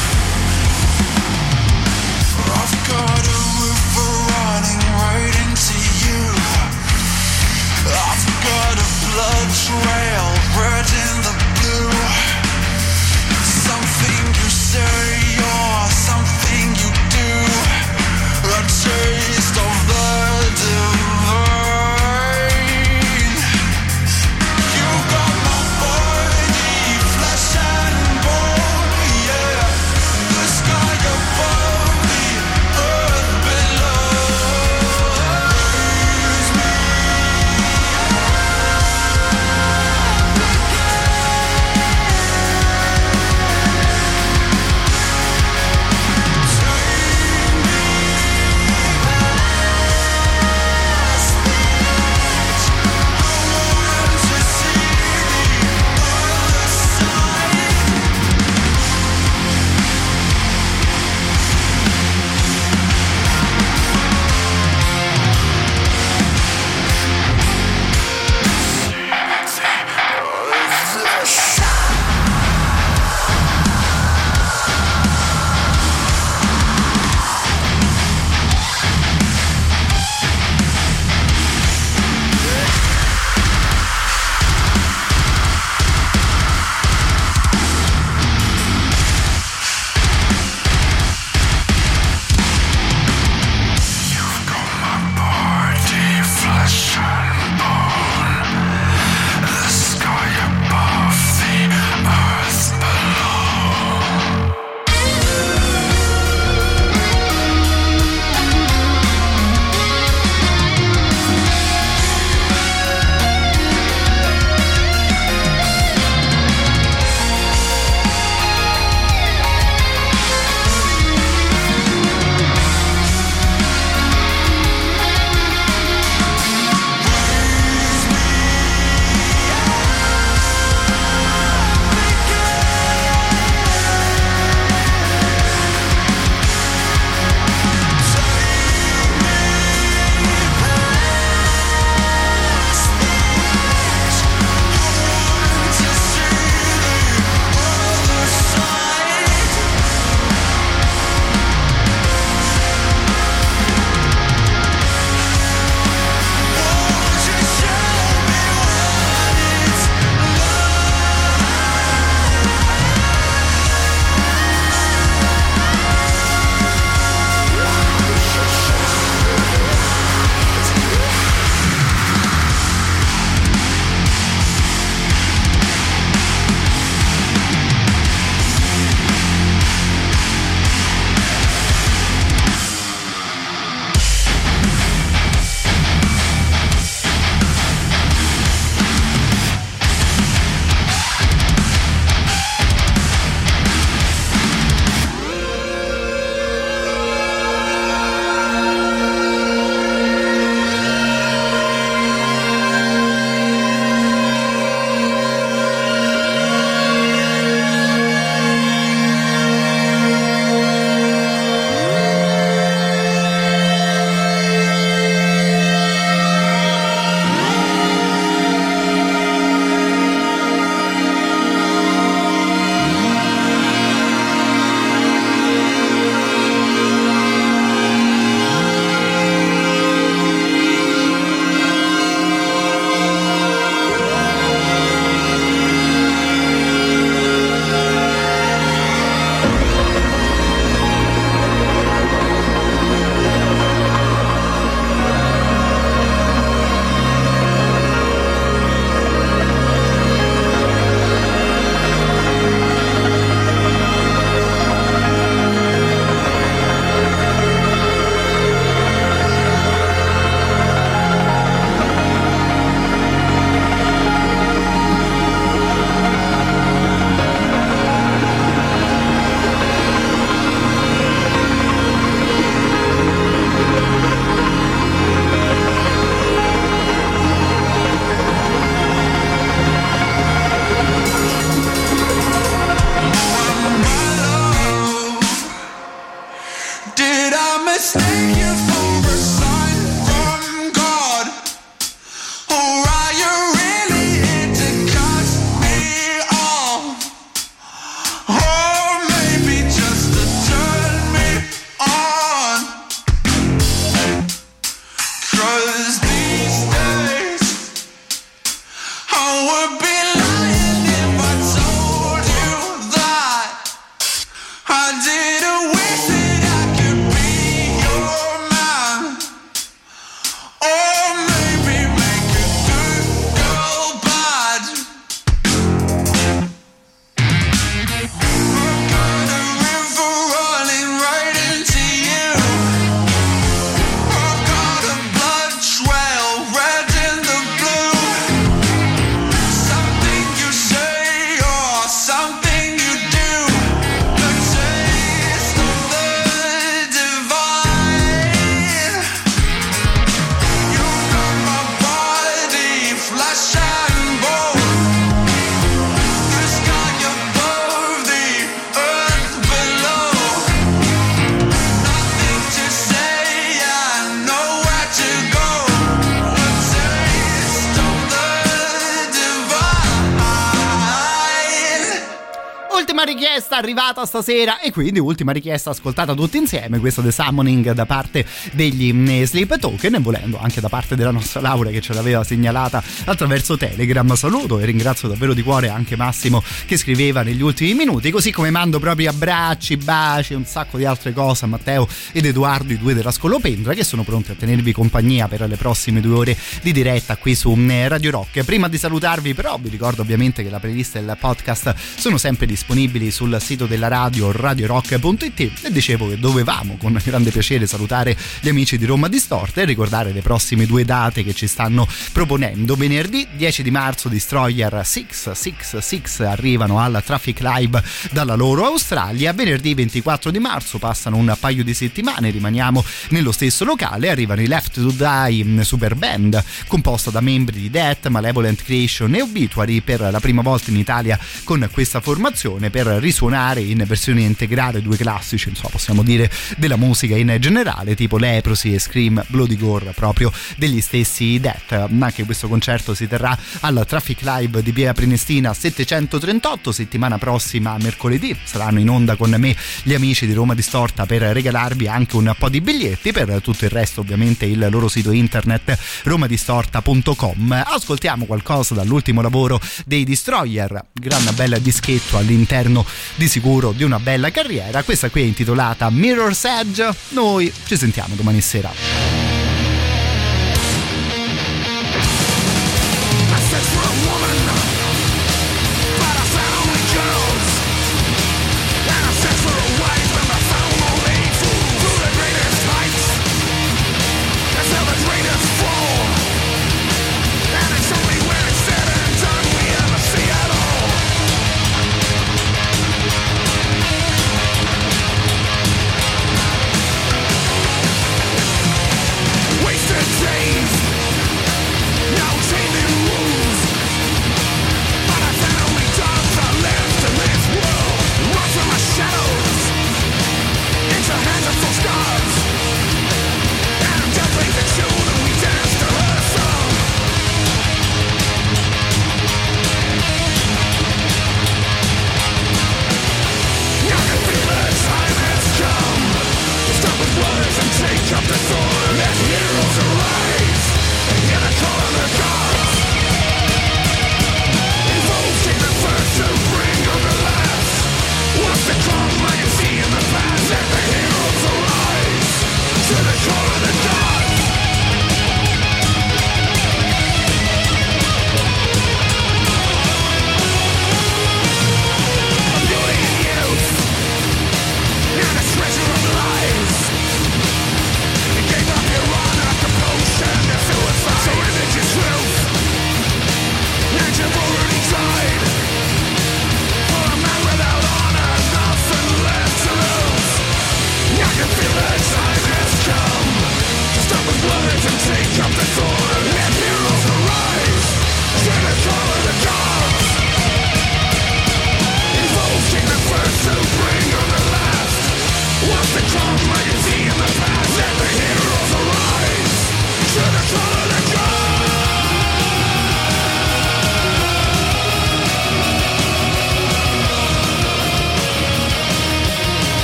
Speaker 1: Richiesta arrivata stasera e quindi ultima richiesta ascoltata tutti insieme, questa The Summoning da parte degli mm, Sleep Token e volendo anche da parte della nostra Laura che ce l'aveva segnalata attraverso Telegram. Saluto e ringrazio davvero di cuore anche Massimo che scriveva negli ultimi minuti, così come mando proprio abbracci, baci un sacco di altre cose a Matteo ed Edoardo, i due della Scolopendra che sono pronti a tenervi compagnia per le prossime due ore di diretta qui su mm, Radio Rock. Prima di salutarvi però vi ricordo ovviamente che la playlist e il podcast sono sempre disponibili sul sito della radio radiorock.it e dicevo che dovevamo con grande piacere salutare gli amici di Roma Distorta e ricordare le prossime due date che ci stanno proponendo. Venerdì 10 di marzo Destroyer 666 arrivano alla Traffic Live dalla loro Australia, venerdì 24 di marzo passano un paio di settimane, rimaniamo nello stesso locale, arrivano i Left to Die Super Band composta da membri di Death, Malevolent Creation e Obituary per la prima volta in Italia con questa formazione per risuonare in versione integrale due classici, insomma possiamo dire della musica in generale, tipo Leprosy e Scream Bloody Gore proprio degli stessi Death. Anche questo concerto si terrà al Traffic Live di Via Prenestina 738, settimana prossima mercoledì saranno in onda con me gli amici di Roma Distorta per regalarvi anche un po' di biglietti, per tutto il resto ovviamente il loro sito internet romadistorta.com. Ascoltiamo qualcosa dall'ultimo lavoro dei Destroyer, gran bella dischetto all'interno di sicuro di una bella carriera. Questa qui è intitolata Mirror's Edge. Noi ci sentiamo domani sera.